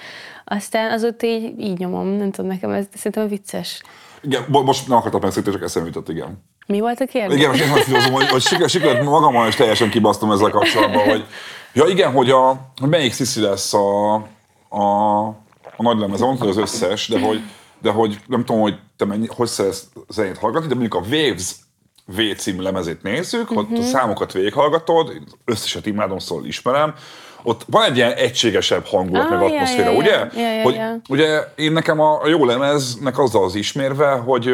aztán azóta így, így nyomom, nem tudom, nekem ez szerintem vicces. Igen, most nem akartam megszólítani, csak eszembe jutott, igen. Mi volt a kérdés? Igen, most én azt hogy, hogy sikerült magammal is teljesen kibasztom ezzel kapcsolatban, hogy ja igen, hogy, a, hogy melyik sziszi lesz a, a, a nagy lemez, mondtad az összes, de hogy, de hogy nem tudom, hogy te mennyi, hogy szeretsz zenét hallgatni, de mondjuk a Waves V című lemezét nézzük, ott a számokat végighallgatod, összeset imádom, szóval ismerem, ott van egy ilyen egységesebb hangulat, Ah, meg ja, atmoszféra, ja, ugye? ja. Ja, ja, hogy, ja. Ugye én nekem a, a jó lemeznek azzal az ismérve, hogy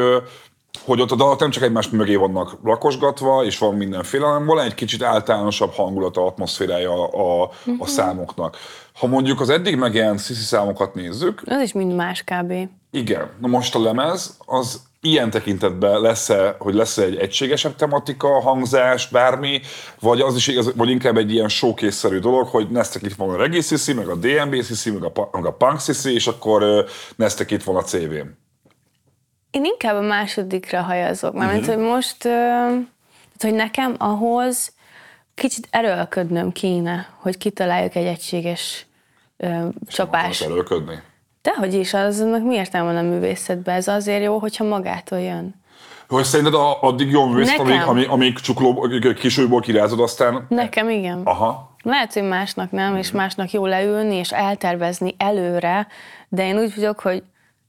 hogy ott a dalok nem csak egymás mögé vannak rakosgatva, és van mindenféle, hanem van egy kicsit általánosabb hangulata, atmoszférája a, a, Mhm. a számoknak. Ha mondjuk az eddig megjelent sziszi számokat nézzük, Az is mind más kb. igen, na most a lemez, az ilyen tekintetben lesz-e, hogy lesz egy egységesebb tematika, hangzás, bármi, vagy az is igaz, vagy inkább egy ilyen showcase-szerű dolog, hogy Neztek itt van a reggae meg a sziszi, meg a, meg a punk és akkor Neztek itt van a CV-n. Én inkább a másodikra hajazok, mert Mhm. uh-huh. hogy most, tehát, hogy nekem ahhoz kicsit erőlködnöm kéne, hogy kitaláljuk egy egységes ö, csapás. Akarsz erőlködni? Dehogy is, aznak mi értelme van a művészetben? Ez azért jó, hogyha magától jön. Hogy szerinted a, addig jól művész, Nekem? amíg, amíg, amíg csukló, kisúlyból kirázod, aztán... Nekem igen. Aha. Lehet, hogy másnak nem, és másnak jó leülni és eltervezni előre, de én úgy vagyok, hogy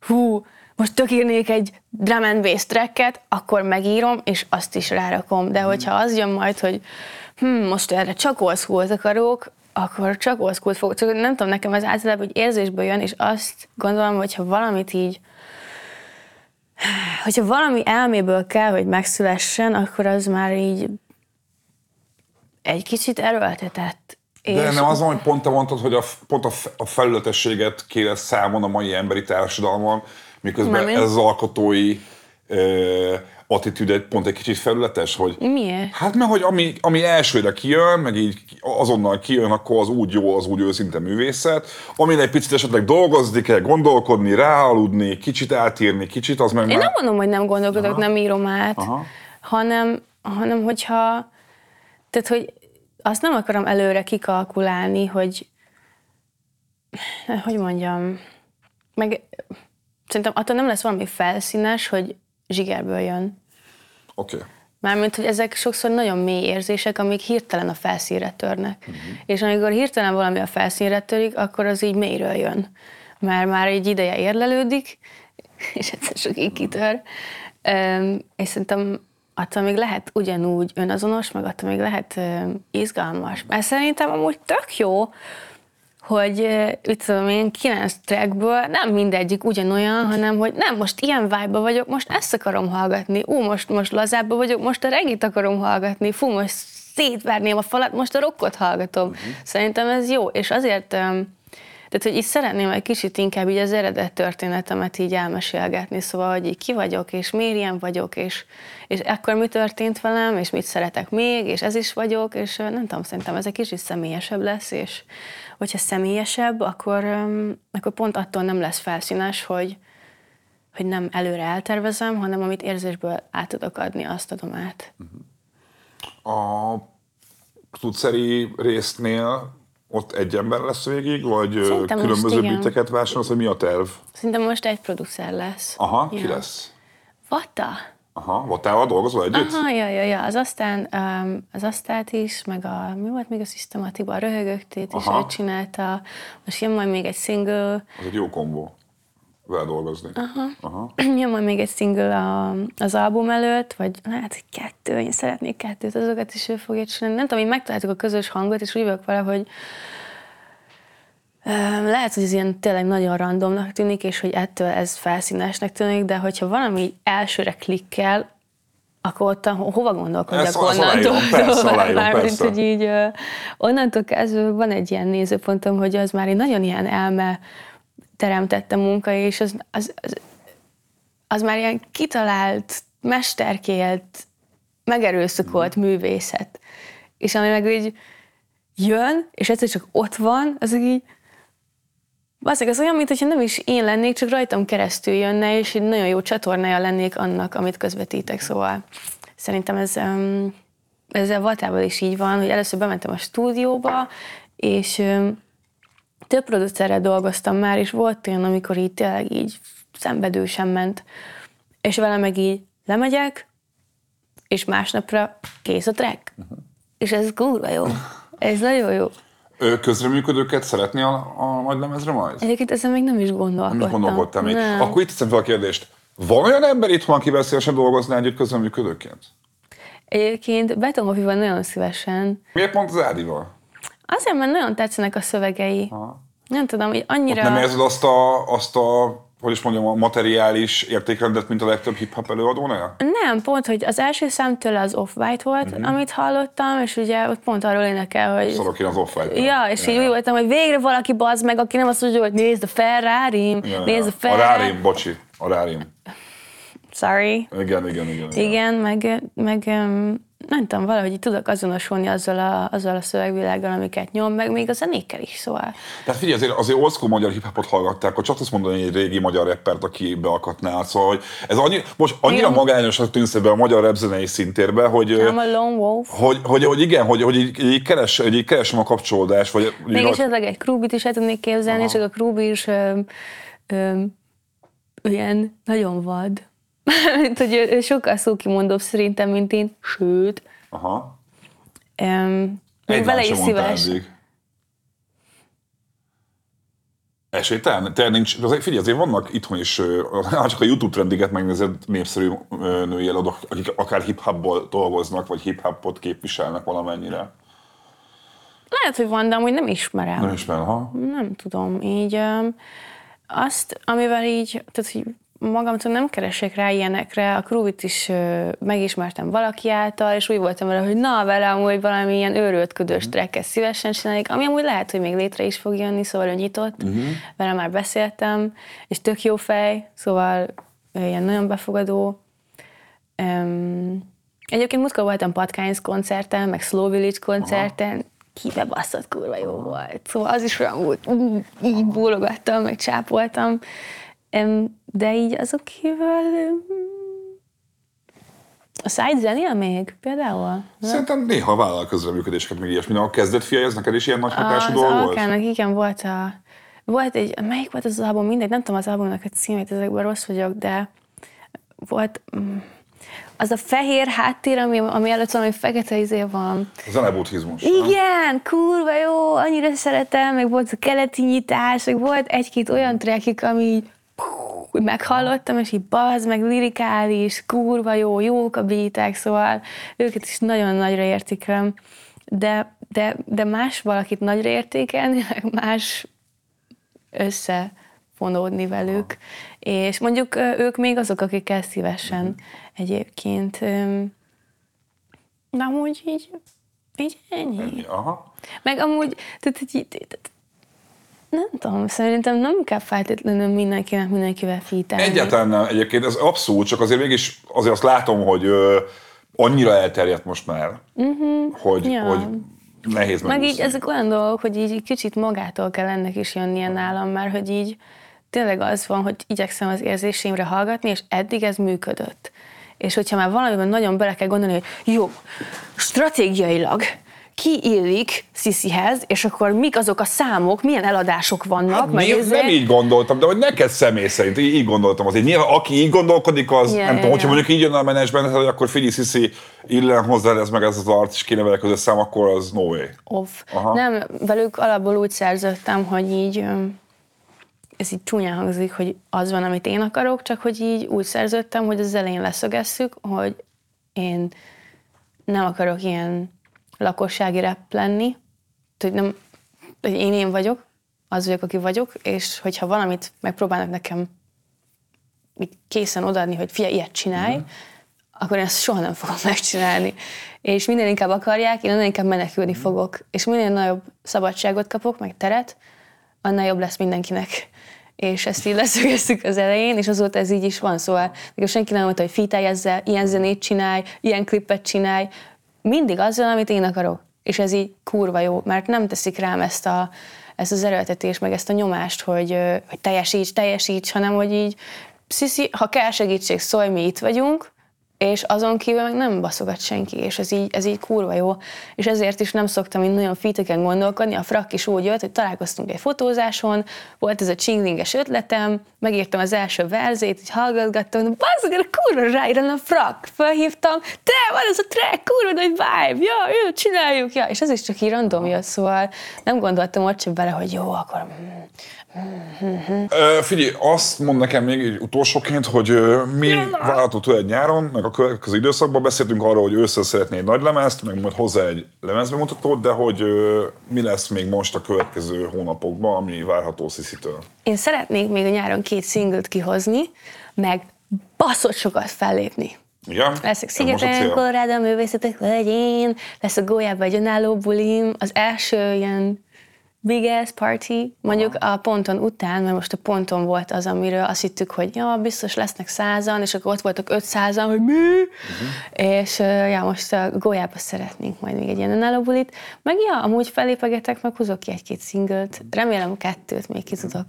hú, most tök írnék egy drum and bass tracket, akkor megírom, és azt is rárakom. De hogyha az jön majd, hogy hm, most erre csak old school akarok, akkor csak old school fogok. Csak nem tudom, nekem ez általában hogy érzésből jön, és azt gondolom, hogyha valamit így hogyha valami elméből kell, hogy megszülessen, akkor az már így egy kicsit erőltetett. De nem az van, hogy pont te mondtad, hogy a, pont a, a felületességet kéne számon a mai emberi társadalmon, miközben Mármint? ez az alkotói ö, attitűd pont egy kicsit felületes, hogy Miért? Hát mert hogy ami, ami elsőre kijön, meg így azonnal kijön, akkor az úgy jó, az úgy őszinte művészet. Amin egy picit esetleg dolgozni kell, gondolkodni, ráaludni, kicsit átírni, kicsit az meg Én már... nem mondom, hogy nem gondolkodok, nem írom át, Aha. hanem, hanem hogyha, tehát hogy azt nem akarom előre kikalkulálni, hogy hogy mondjam, meg szerintem attól nem lesz valami felszínes, hogy zsigerből jön. Oké. Okay. Mármint, hogy ezek sokszor nagyon mély érzések, amik hirtelen a felszínre törnek. Uh-huh. És amikor hirtelen valami a felszínre törik, akkor az így mélyről jön. Mert már egy ideje érlelődik, és egyszer csak így kitör. Üm, és szerintem attól még lehet ugyanúgy önazonos, meg attól még lehet üm, izgalmas. Mert szerintem amúgy tök jó, hogy mit tudom én, kilenc trackből nem mindegyik ugyanolyan, hanem hogy nem, most ilyen vibe vagyok, most ezt akarom hallgatni, ú, most, most lazábba vagyok, most a regit akarom hallgatni, fú, most szétverném a falat, most a rockot hallgatom. Uh-huh. Szerintem ez jó, és azért, tehát, hogy így szeretném egy kicsit inkább így az eredet történetemet így elmesélgetni, szóval, hogy így ki vagyok, és miért ilyen vagyok, és, és ekkor mi történt velem, és mit szeretek még, és ez is vagyok, és nem tudom, szerintem ez egy kicsit személyesebb lesz, és hogyha személyesebb, akkor, akkor pont attól nem lesz felszínes, hogy, hogy nem előre eltervezem, hanem amit érzésből át tudok adni, azt adom át. A tudszeri résznél ott egy ember lesz végig, vagy Szerintem most különböző igen. biteket vásárolsz, hogy mi a terv? Szerintem most egy producer lesz. Aha, ki Ja. lesz? Vata? Aha, Vatával dolgozol együtt? Aha, ja, ja, ja, az aztán um, az asztát is, meg a, mi volt még a szisztematiba, a röhögöktét is ő csinálta, most jön majd még egy single, Az egy jó kombó vele dolgozni. Aha. Aha. jön majd még egy single a, az album előtt, vagy lehet, hogy kettő, én szeretnék kettőt, azokat is ő fogja csinálni. Nem tudom, így megtaláltuk a közös hangot, és úgy vagyok vele, hogy Lehet, hogy ez ilyen tényleg nagyon randomnak tűnik, és hogy ettől ez felszínesnek tűnik, de hogyha valami elsőre klikkel, akkor ott ho- hova gondolkodjak Ezt- ezt aláírom, persze, aláírom, Mármint, persze. hogy így onnantól kezdve van egy ilyen nézőpontom, hogy az már egy nagyon ilyen elme teremtette munka, és az, az, az, az már ilyen kitalált, mesterkélt, megerőszakolt művészet. És ami meg így jön, és egyszer csak ott van, az így Valószínűleg az olyan, mintha nem is én lennék, csak rajtam keresztül jönne, és egy nagyon jó csatornája lennék annak, amit közvetítek. Szóval szerintem ez, um, ezzel Vatával is így van, hogy először bementem a stúdióba, és um, több producerrel dolgoztam már, és volt olyan, amikor így tényleg így szenvedősen ment. És vele meg így lemegyek, és másnapra kész a track. És ez kurva jó. Ez nagyon jó. Ő közreműködőket szeretné a, a nagy lemezre majd? Egyébként ezen még nem is gondolkodtam. Nem gondolkodtam még. Nem. Akkor itt teszem fel a kérdést. Van olyan ember itthon, akivel szívesen dolgozná együtt közreműködőként? Egyébként Betonhofival nagyon szívesen. Miért pont az Ádival? Azért, mert nagyon tetszenek a szövegei. Aha. Nem tudom, hogy annyira... Nem érzed azt a, azt a, hogy is mondjam, a materiális értékrendet, mint a legtöbb hip-hop előadónál? Nem, pont, hogy az első számtől az Off-White volt, Mhm. uh-huh. amit hallottam, és ugye ott pont arról énekel, hogy... Szarok én az off Ja, és így úgy voltam, hogy végre valaki bazd meg, aki nem azt mondja, hogy nézd a ferrari nézd a A Ferrari. rárim, bocsi. A rárim. Sorry. Igen, igen, igen. igen. Igen, meg, meg em, nem tudom, valahogy így tudok azonosulni azzal a, azzal a szövegvilággal, amiket nyom, meg még a zenékkel is, szóval. Tehát figyelj, azért, azért old school magyar hip-hopot hallgatták, akkor csak azt mondani egy régi magyar rappert, aki beakadnál. Szóval, hogy ez annyi, most annyira magányosak tűnsz ebbe a magyar rap zenei szintérbe, hogy, Wolf. hogy, hogy, hogy igen, hogy, hogy így, így, keres, hogy így keresem a kapcsolódást, vagy Még így, esetleg egy Krubit is el tudnék képzelni, Aha. csak a Krubi is ö, ö, ilyen nagyon vad. Mint, hogy ő, ő sokkal szókimondóbb szerintem, mint én, sőt, Aha. um, még vele is szíves. eddig. Esélytelen? Te nincs, azért figyelj, azért vannak itthon is, ha csak a YouTube trendiket megnézed, népszerű női eladók, akik akár hip-hopból dolgoznak, vagy hip-hopot képviselnek valamennyire. Lehet, hogy van, de amúgy nem ismerem. Nem ismerem, ha? Nem tudom, így öm, azt, amivel így, tehát hogy magamtól nem keresek rá ilyenekre, a Kruvit is ö, megismertem valaki által, és úgy voltam vele, hogy na, vele amúgy valami ilyen őröltködős tracket szívesen csinálnék, ami amúgy lehet, hogy még létre is fog jönni, szóval ő nyitott, vele már beszéltem, és tök jó fej, szóval ilyen nagyon befogadó. Um, egyébként múltkor voltam Patkányz koncerten, meg Slow Village koncerten, kibe basszott kurva jó volt. Szóval az is olyan volt, ú, így bólogattam, meg csápoltam. De így azok kívül... A Side zenél még például? Szerintem néha vállal közreműködéseket, még ilyesmi. A kezdett fia, ez neked is ilyen nagy hatású Az dolog volt? Alkának igen volt a... Volt egy, melyik volt az album, mindegy, nem tudom az albumnak a címét, ezekben rossz vagyok, de volt mm, az a fehér háttér, ami, ami előtt valami fekete izé van. Zenebudhizmus. nem? Igen, kurva jó, annyira szeretem, meg volt a keleti nyitás, meg volt egy-két olyan trackik, ami így úgy meghallottam, és így bazd, meg lirikális, kurva jó, jók a beatek, szóval őket is nagyon nagyra értékelem, de, de, de más valakit nagyra értékelni, meg más összefonódni velük, és mondjuk ők még azok, akikkel szívesen egyébként. öm, De amúgy így, így ennyi. Aha. Meg amúgy, tehát, így- tehát, nem tudom, szerintem nem kell feltétlenül mindenkinek mindenkivel fítálni. Egyáltalán nem. Egyébként ez abszolút, csak azért mégis azért azt látom, hogy ö, annyira elterjedt most már, uh-huh. hogy. Ja. hogy nehéz Meg így ezek olyan dolgok, hogy így kicsit magától kell ennek is jönnie nálam, mert hogy így tényleg az van, hogy igyekszem az érzéseimre hallgatni, és eddig ez működött. És hogyha már valamiben nagyon bele kell gondolni, hogy jó, stratégiailag ki illik Sisihez, és akkor mik azok a számok, milyen eladások vannak, Hát, meg ezért- nem így gondoltam, de hogy neked személy szerint így, így gondoltam azért. Nyilván aki így gondolkodik, az Ja, nem ja, tudom, hogyha ja. mondjuk így jön a menedzsment, hogy akkor figyelj, Sisi, illen hozzá ez meg ez az arc, és kéne vele közös szám, akkor az no way. off. Aha. Nem, velük alapból úgy szerződtem, hogy így, ez így csúnyán hangzik, hogy az van, amit én akarok, csak hogy így úgy szerződtem, hogy az elején leszögezzük, hogy én nem akarok ilyen lakossági rep lenni, hogy nem, hogy én én vagyok, az vagyok, aki vagyok, és hogyha valamit megpróbálnak nekem így készen odaadni, hogy figyelj, ilyet csinálj, Mhm. akkor én ezt soha nem fogom megcsinálni. És minél inkább akarják, én annál inkább menekülni Mhm. fogok. És minél nagyobb szabadságot kapok, meg teret, annál jobb lesz mindenkinek. És ezt így leszögeztük az elején, és azóta ez így is van. Szóval nekem senki nem mondta, hogy fitálj ezzel, ilyen zenét csinálj, ilyen klippet csinálj. Mindig azzal, amit én akarok. És ez így kurva jó, mert nem teszik rám ezt, a, ezt az erőltetést, meg ezt a nyomást, hogy, hogy teljesíts, teljesíts, hanem hogy így, sziszi, ha kell segítség, szólj, mi itt vagyunk, és azon kívül meg nem baszogat senki, és ez így, ez így kurva jó. És ezért is nem szoktam így nagyon fiteken gondolkodni. A frak is úgy jött, hogy találkoztunk egy fotózáson, volt ez a csinglinges ötletem, megírtam az első verzét, így hallgatgattam, de bazzag, kurva ráírán a frak. Felhívtam, te, van ez a track, kurva nagy vibe, ja, jó, csináljuk, ja. És ez is csak így random jött, szóval nem gondoltam ott sem bele, hogy jó, akkor Ö, figyelj, azt mond nekem még így utolsóként, hogy ö, mi várható tőled nyáron, meg a következő időszakban beszéltünk arról, hogy ősszel szeretnél egy nagy lemezt, meg majd hozzá egy lemezbemutatót, de hogy ö, mi lesz még most a következő hónapokban, ami várható Sisi-től. Én szeretnék még a nyáron két szinglet kihozni, meg baszott sokat fellépni. Igen? Leszek Szigeten, cél? Kolorádon, művészetek völgyén, lesz a Gólyában egy önálló bulim, az első ilyen big ass party, mondjuk a ponton után, mert most a ponton volt az, amiről azt hittük, hogy ja, biztos lesznek százan, és akkor ott voltak ötszázan, hogy mi? Uh-huh. És ja, most a Gólyába szeretnénk majd még egy ilyen önálló bulit. Meg ja, amúgy felépegetek, meg hozok ki egy-két szinglet. Remélem kettőt még ki tudok.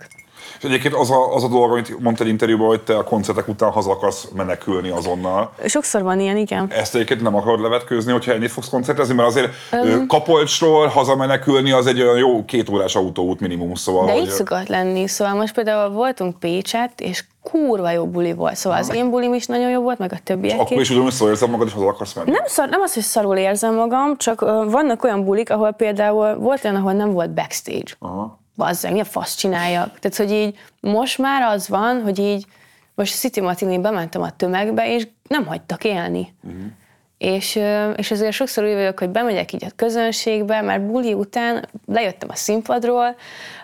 És egyébként az a, az a dolog, amit mondtad interjúban, hogy te a koncertek után haza akarsz menekülni azonnal. Sokszor van ilyen, igen. Ezt egyébként nem akarod levetkőzni, hogyha ennyit fogsz koncertezni, mert azért um, Kapolcsról hazamenekülni az egy olyan jó két órás autóút minimum, szóval. De hogy- így szokott lenni. Szóval most például voltunk Pécset, és kurva jó buli volt. Szóval az én bulim is nagyon jó volt, meg a többiek. Akkor is ugyanúgy szól érzem magad, és haza akarsz menni. Nem, szar, nem az, hogy szarul érzem magam, csak uh, vannak olyan bulik, ahol például volt olyan, ahol nem volt backstage. Aha. Bazzeg, milyen fasz csináljak. Tehát, hogy így most már az van, hogy így most a City Martini bementem a tömegbe, és nem hagytak élni. Uh-huh. És, és azért sokszor úgy vagyok, hogy bemegyek így a közönségbe, mert buli után lejöttem a színpadról,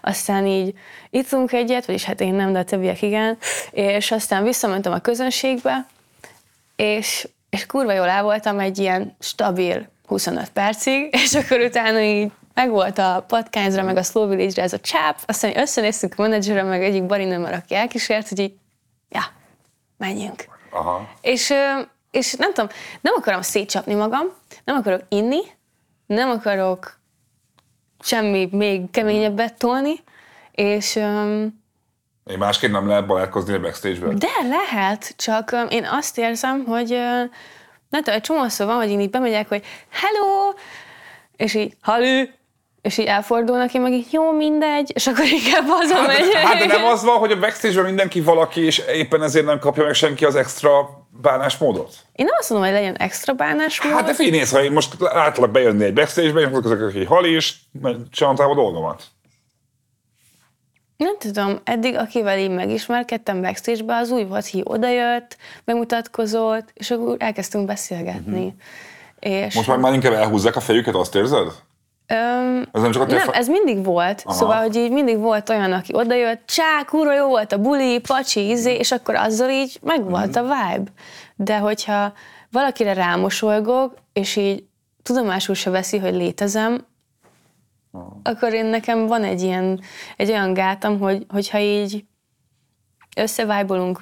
aztán így ittunk egyet, vagyis hát én nem, de a többiek igen, és aztán visszamentem a közönségbe, és, és kurva jól el voltam egy ilyen stabil 25 percig, és akkor utána így megvolt a patkányzra, meg a Slow Village-re ez a csáp, aztán összenéztünk a menedzserre, meg egyik barinőmmel, aki elkísért, hogy így, ja, menjünk. Aha. És, és nem tudom, nem akarom szétcsapni magam, nem akarok inni, nem akarok semmi még keményebbet tolni, és öm, Én másképp nem lehet barátkozni a backstage-ben. de lehet, csak öm, én azt érzem, hogy ö, nem tudom, egy csomószor van, hogy én így bemegyek, hogy hello, és így halő, és így elfordulnak, én meg így jó, mindegy, és akkor inkább hazamegyek. Hát de nem az van, hogy a backstage-ben mindenki valaki, és éppen ezért nem kapja meg senki az extra bánásmódot? Én nem azt mondom, hogy legyen extra bánásmód. Hát de figyelj, nézd, ha én most átlak bejönni egy backstage-be, és akkor azok, aki hal is, csináltam a dolgomat. Nem tudom, eddig akivel én megismerkedtem backstage-be, az úgy volt, hogy odajött, bemutatkozott, és akkor elkezdtünk beszélgetni. Uh-huh. És Most már, már inkább elhúzzák a fejüket, azt érzed? Öm, Ez nem csak a nem, fe- ez mindig volt. Aha. Szóval, hogy így mindig volt olyan, aki odajött, csá, kurva jó volt a buli, pacsi, izé, és akkor azzal így megvolt a vibe. De hogyha valakire rámosolygok, és így tudomásul se veszi, hogy létezem, akkor én nekem van egy ilyen, egy olyan gátam, hogy, hogyha így összevájbolunk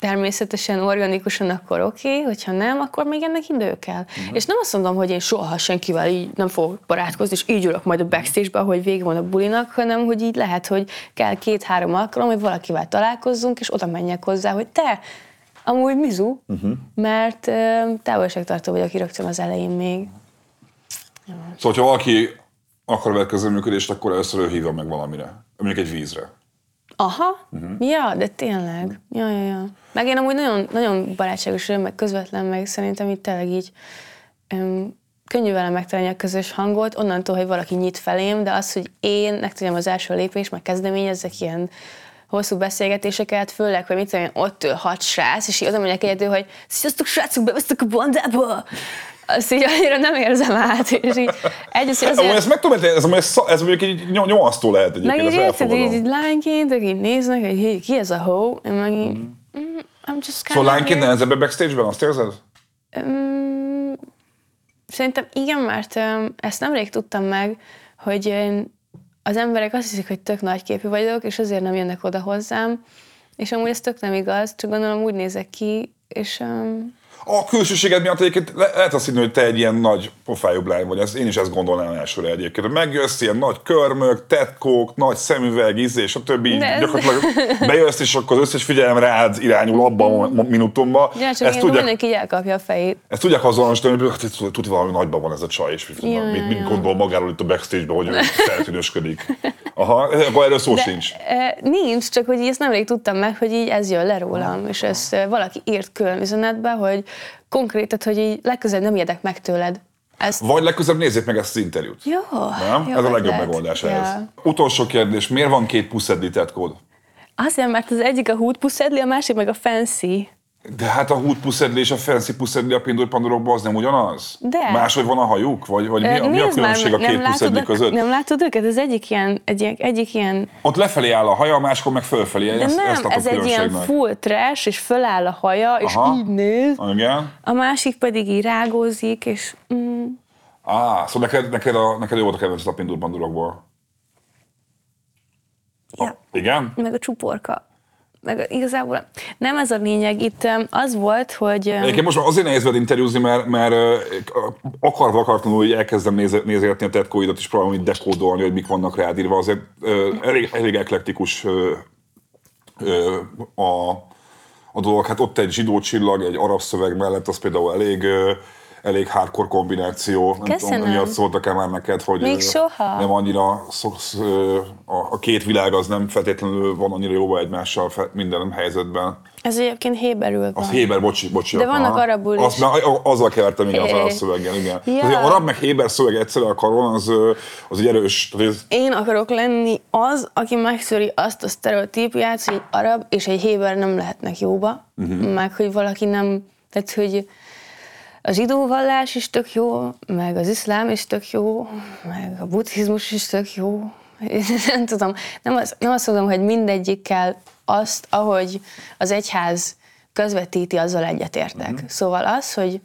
természetesen, organikusan, akkor oké, okay, hogyha nem, akkor még ennek idő kell. Uh-huh. És nem azt mondom, hogy én soha senkivel így nem fogok barátkozni, és így ülök majd a backstage-be, hogy vége van a bulinak, hanem hogy így lehet, hogy kell két-három alkalom, hogy valakivel találkozzunk, és oda menjek hozzá, hogy te, amúgy mizu, uh-huh. mert ö, távolságtartó vagyok rögtön az elején még. Szóval, ha valaki akar veled közreműködést, akkor először ő hívja meg valamire. Mondjuk egy vízre. Aha, uh-huh. ja, de tényleg. Ja, ja, ja. Meg én amúgy nagyon, nagyon barátságos vagyok, meg közvetlen, meg szerintem itt tényleg így öm, könnyű vele megtalálni a közös hangot, onnantól, hogy valaki nyit felém, de az, hogy én megtudjam az első lépés, meg kezdeményezzek ilyen hosszú beszélgetéseket, főleg, hogy mit tudom én, ott ül hat srác, és így oda mondják egyedül, hogy sziasztok srácok, bevesztek a bandába! Azt így annyira nem érzem át, és így egyrészt Amúgy azért... ezt meg tudom, ez, amúgy ez, ez mondjuk egy ny- nyomasztó lehet Meg egyébként, így ezt érted, így, így lányként, akik így néznek, hogy ki- ki ez a ho, én meg így, mm, I'm just kind Szóval lányként nehezebb a backstage-ben, azt érzed? Mm, Szerintem igen, mert öm, ezt nemrég tudtam meg, hogy én- az emberek azt hiszik, hogy tök nagyképű vagyok, és azért nem jönnek oda hozzám, és amúgy ez tök nem igaz, csak gondolom úgy nézek ki, és um, A külsőséged miatt egyébként le- lehet azt hinni, hogy te egy ilyen nagy pofájú lány vagy. Ez, én is ezt gondolnám elsőre egyébként. Megjössz ilyen nagy körmök, tetkók, nagy szemüveg, izé, és a többi. De ez- Gyakorlatilag bejössz, és akkor az összes figyelem rád irányul abban a minutumban. ja, csak ezt, tudják, mindenki így elkapja a fejét. ezt tudják azonosítani, hogy hát itt tudja, valami nagyban van ez a csaj, és mit, Ja, mit, ja, mit ja. gondol magáról itt a backstage-ben, hogy ő feltűnösködik. Aha, akkor erről szó sincs. E, Nincs, csak hogy így ezt nemrég tudtam meg, hogy így ez jön le rólam, és ezt e, valaki írt külön üzenetbe, hogy konkrétat, hogy így legközelebb nem ijedek meg tőled. Ezt, Vagy legközelebb nézzék meg ezt az interjút. jó, Nem? jó ez a legjobb ötlet. megoldás Ja. ehhez. Utolsó kérdés, miért van két puszedli tetkód? Azért, mert az egyik a hút puszedli, a másik meg a fancy. De hát a hút puszedli és a fancy puszedli a pindul pandorokban az nem ugyanaz? De. Máshogy van a hajuk? Vagy, vagy mi, a, mi a különbség a nem két puszedli között? Nem látod őket? Ez egyik ilyen, egy, egyik ilyen Ott lefelé áll a haja, a máskor meg fölfelé. de ezt, nem, ezt ez egy ilyen full trash, és föláll a haja, és Aha. így néz. Igen? A másik pedig így rágózik, és mm, Á, szóval neked, neked, a, neked jó volt a kedvenc a pindul pandorokból. ja, Igen? meg a csuporka. Meg igazából nem ez a lényeg. Itt az volt, hogy... Egyébként most már azért nehéz veled interjúzni, mert, mert ö, akarva akartanul, hogy elkezdem néze, nézegetni a tetkóidat, és próbálom így dekódolni, hogy mik vannak rád írva. Azért ö, elég, elég eklektikus ö, a, a dolog. Hát ott egy zsidó csillag, egy arab szöveg mellett, az például elég, elég hardcore kombináció. Nem Köszönöm. tudom, miatt szóltak-e már neked, hogy Még soha. nem annyira szoksz, a, két világ az nem feltétlenül van annyira jóba egymással minden helyzetben. Ez egyébként héberül van. Az Héber, bocsi, bocsi. De vannak aha. arabul is. Azt, már, azzal kevertem, igen, az arab szöveggel, igen. Ja. Az arab meg héber szöveg egyszerre a karon, az, az egy erős, ez- Én akarok lenni az, aki megszöri azt a sztereotípiát, hogy egy arab és egy héber nem lehetnek jóba, uh-huh. meg hogy valaki nem, tehát hogy a zsidó vallás is tök jó, meg az iszlám is tök jó, meg a buddhizmus is tök jó. Én nem tudom, nem, az, nem azt mondom, hogy mindegyikkel azt, ahogy az egyház közvetíti, azzal egyetértek. Mhm. Uh-huh. Szóval az, hogy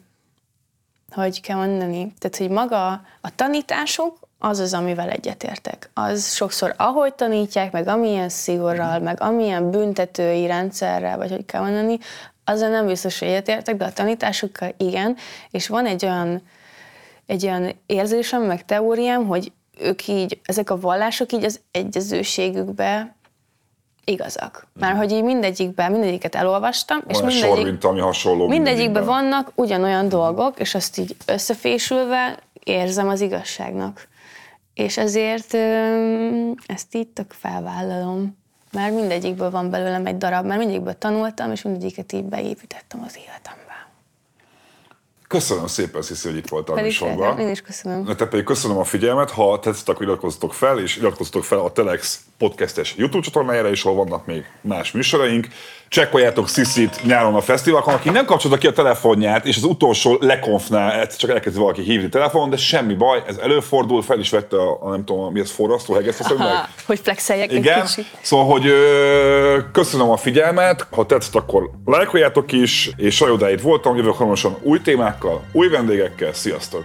hogy kell mondani, tehát hogy maga a tanítások az az, amivel egyetértek. Az sokszor ahogy tanítják, meg amilyen szigorral, meg amilyen büntetői rendszerrel, vagy hogy kell mondani, azzal nem biztos, hogy egyetértek, de a tanításokkal igen, és van egy olyan, egy olyan érzésem, meg teóriám, hogy ők így, ezek a vallások így az egyezőségükbe igazak. Már hogy így mindegyikben, mindegyiket elolvastam, és van egy mindegyik, sor, mint ami hasonló. Mindegyikben vannak ugyanolyan dolgok, és azt így összefésülve érzem az igazságnak. És ezért ezt így tök felvállalom. Már mindegyikből van belőlem egy darab, mert mindegyikből tanultam, és mindegyiket így beépítettem az életembe. Köszönöm szépen, Sziszi, hogy itt voltál Pedig műsorban. én is köszönöm. Nektek pedig köszönöm a figyelmet, ha tetszett, akkor iratkozzatok fel, és iratkozzatok fel a Telex podcastes YouTube csatornájára is, ahol vannak még más műsoraink. Csekkoljátok Sziszit nyáron a fesztiválon, aki nem kapcsolta ki a telefonját, és az utolsó lekonfnál egyszer csak elkezdi valaki hívni telefonon, de semmi baj, ez előfordul, fel is vette a, a nem tudom, mi ez forrasztó, hegesztő Ha, hogy flexeljek egy igen, kicsit. szóval, hogy ö, köszönöm a figyelmet, ha tetszett, akkor lájkoljátok is, és Sajodáit voltam, jövök hamarosan új témákkal, új vendégekkel, sziasztok!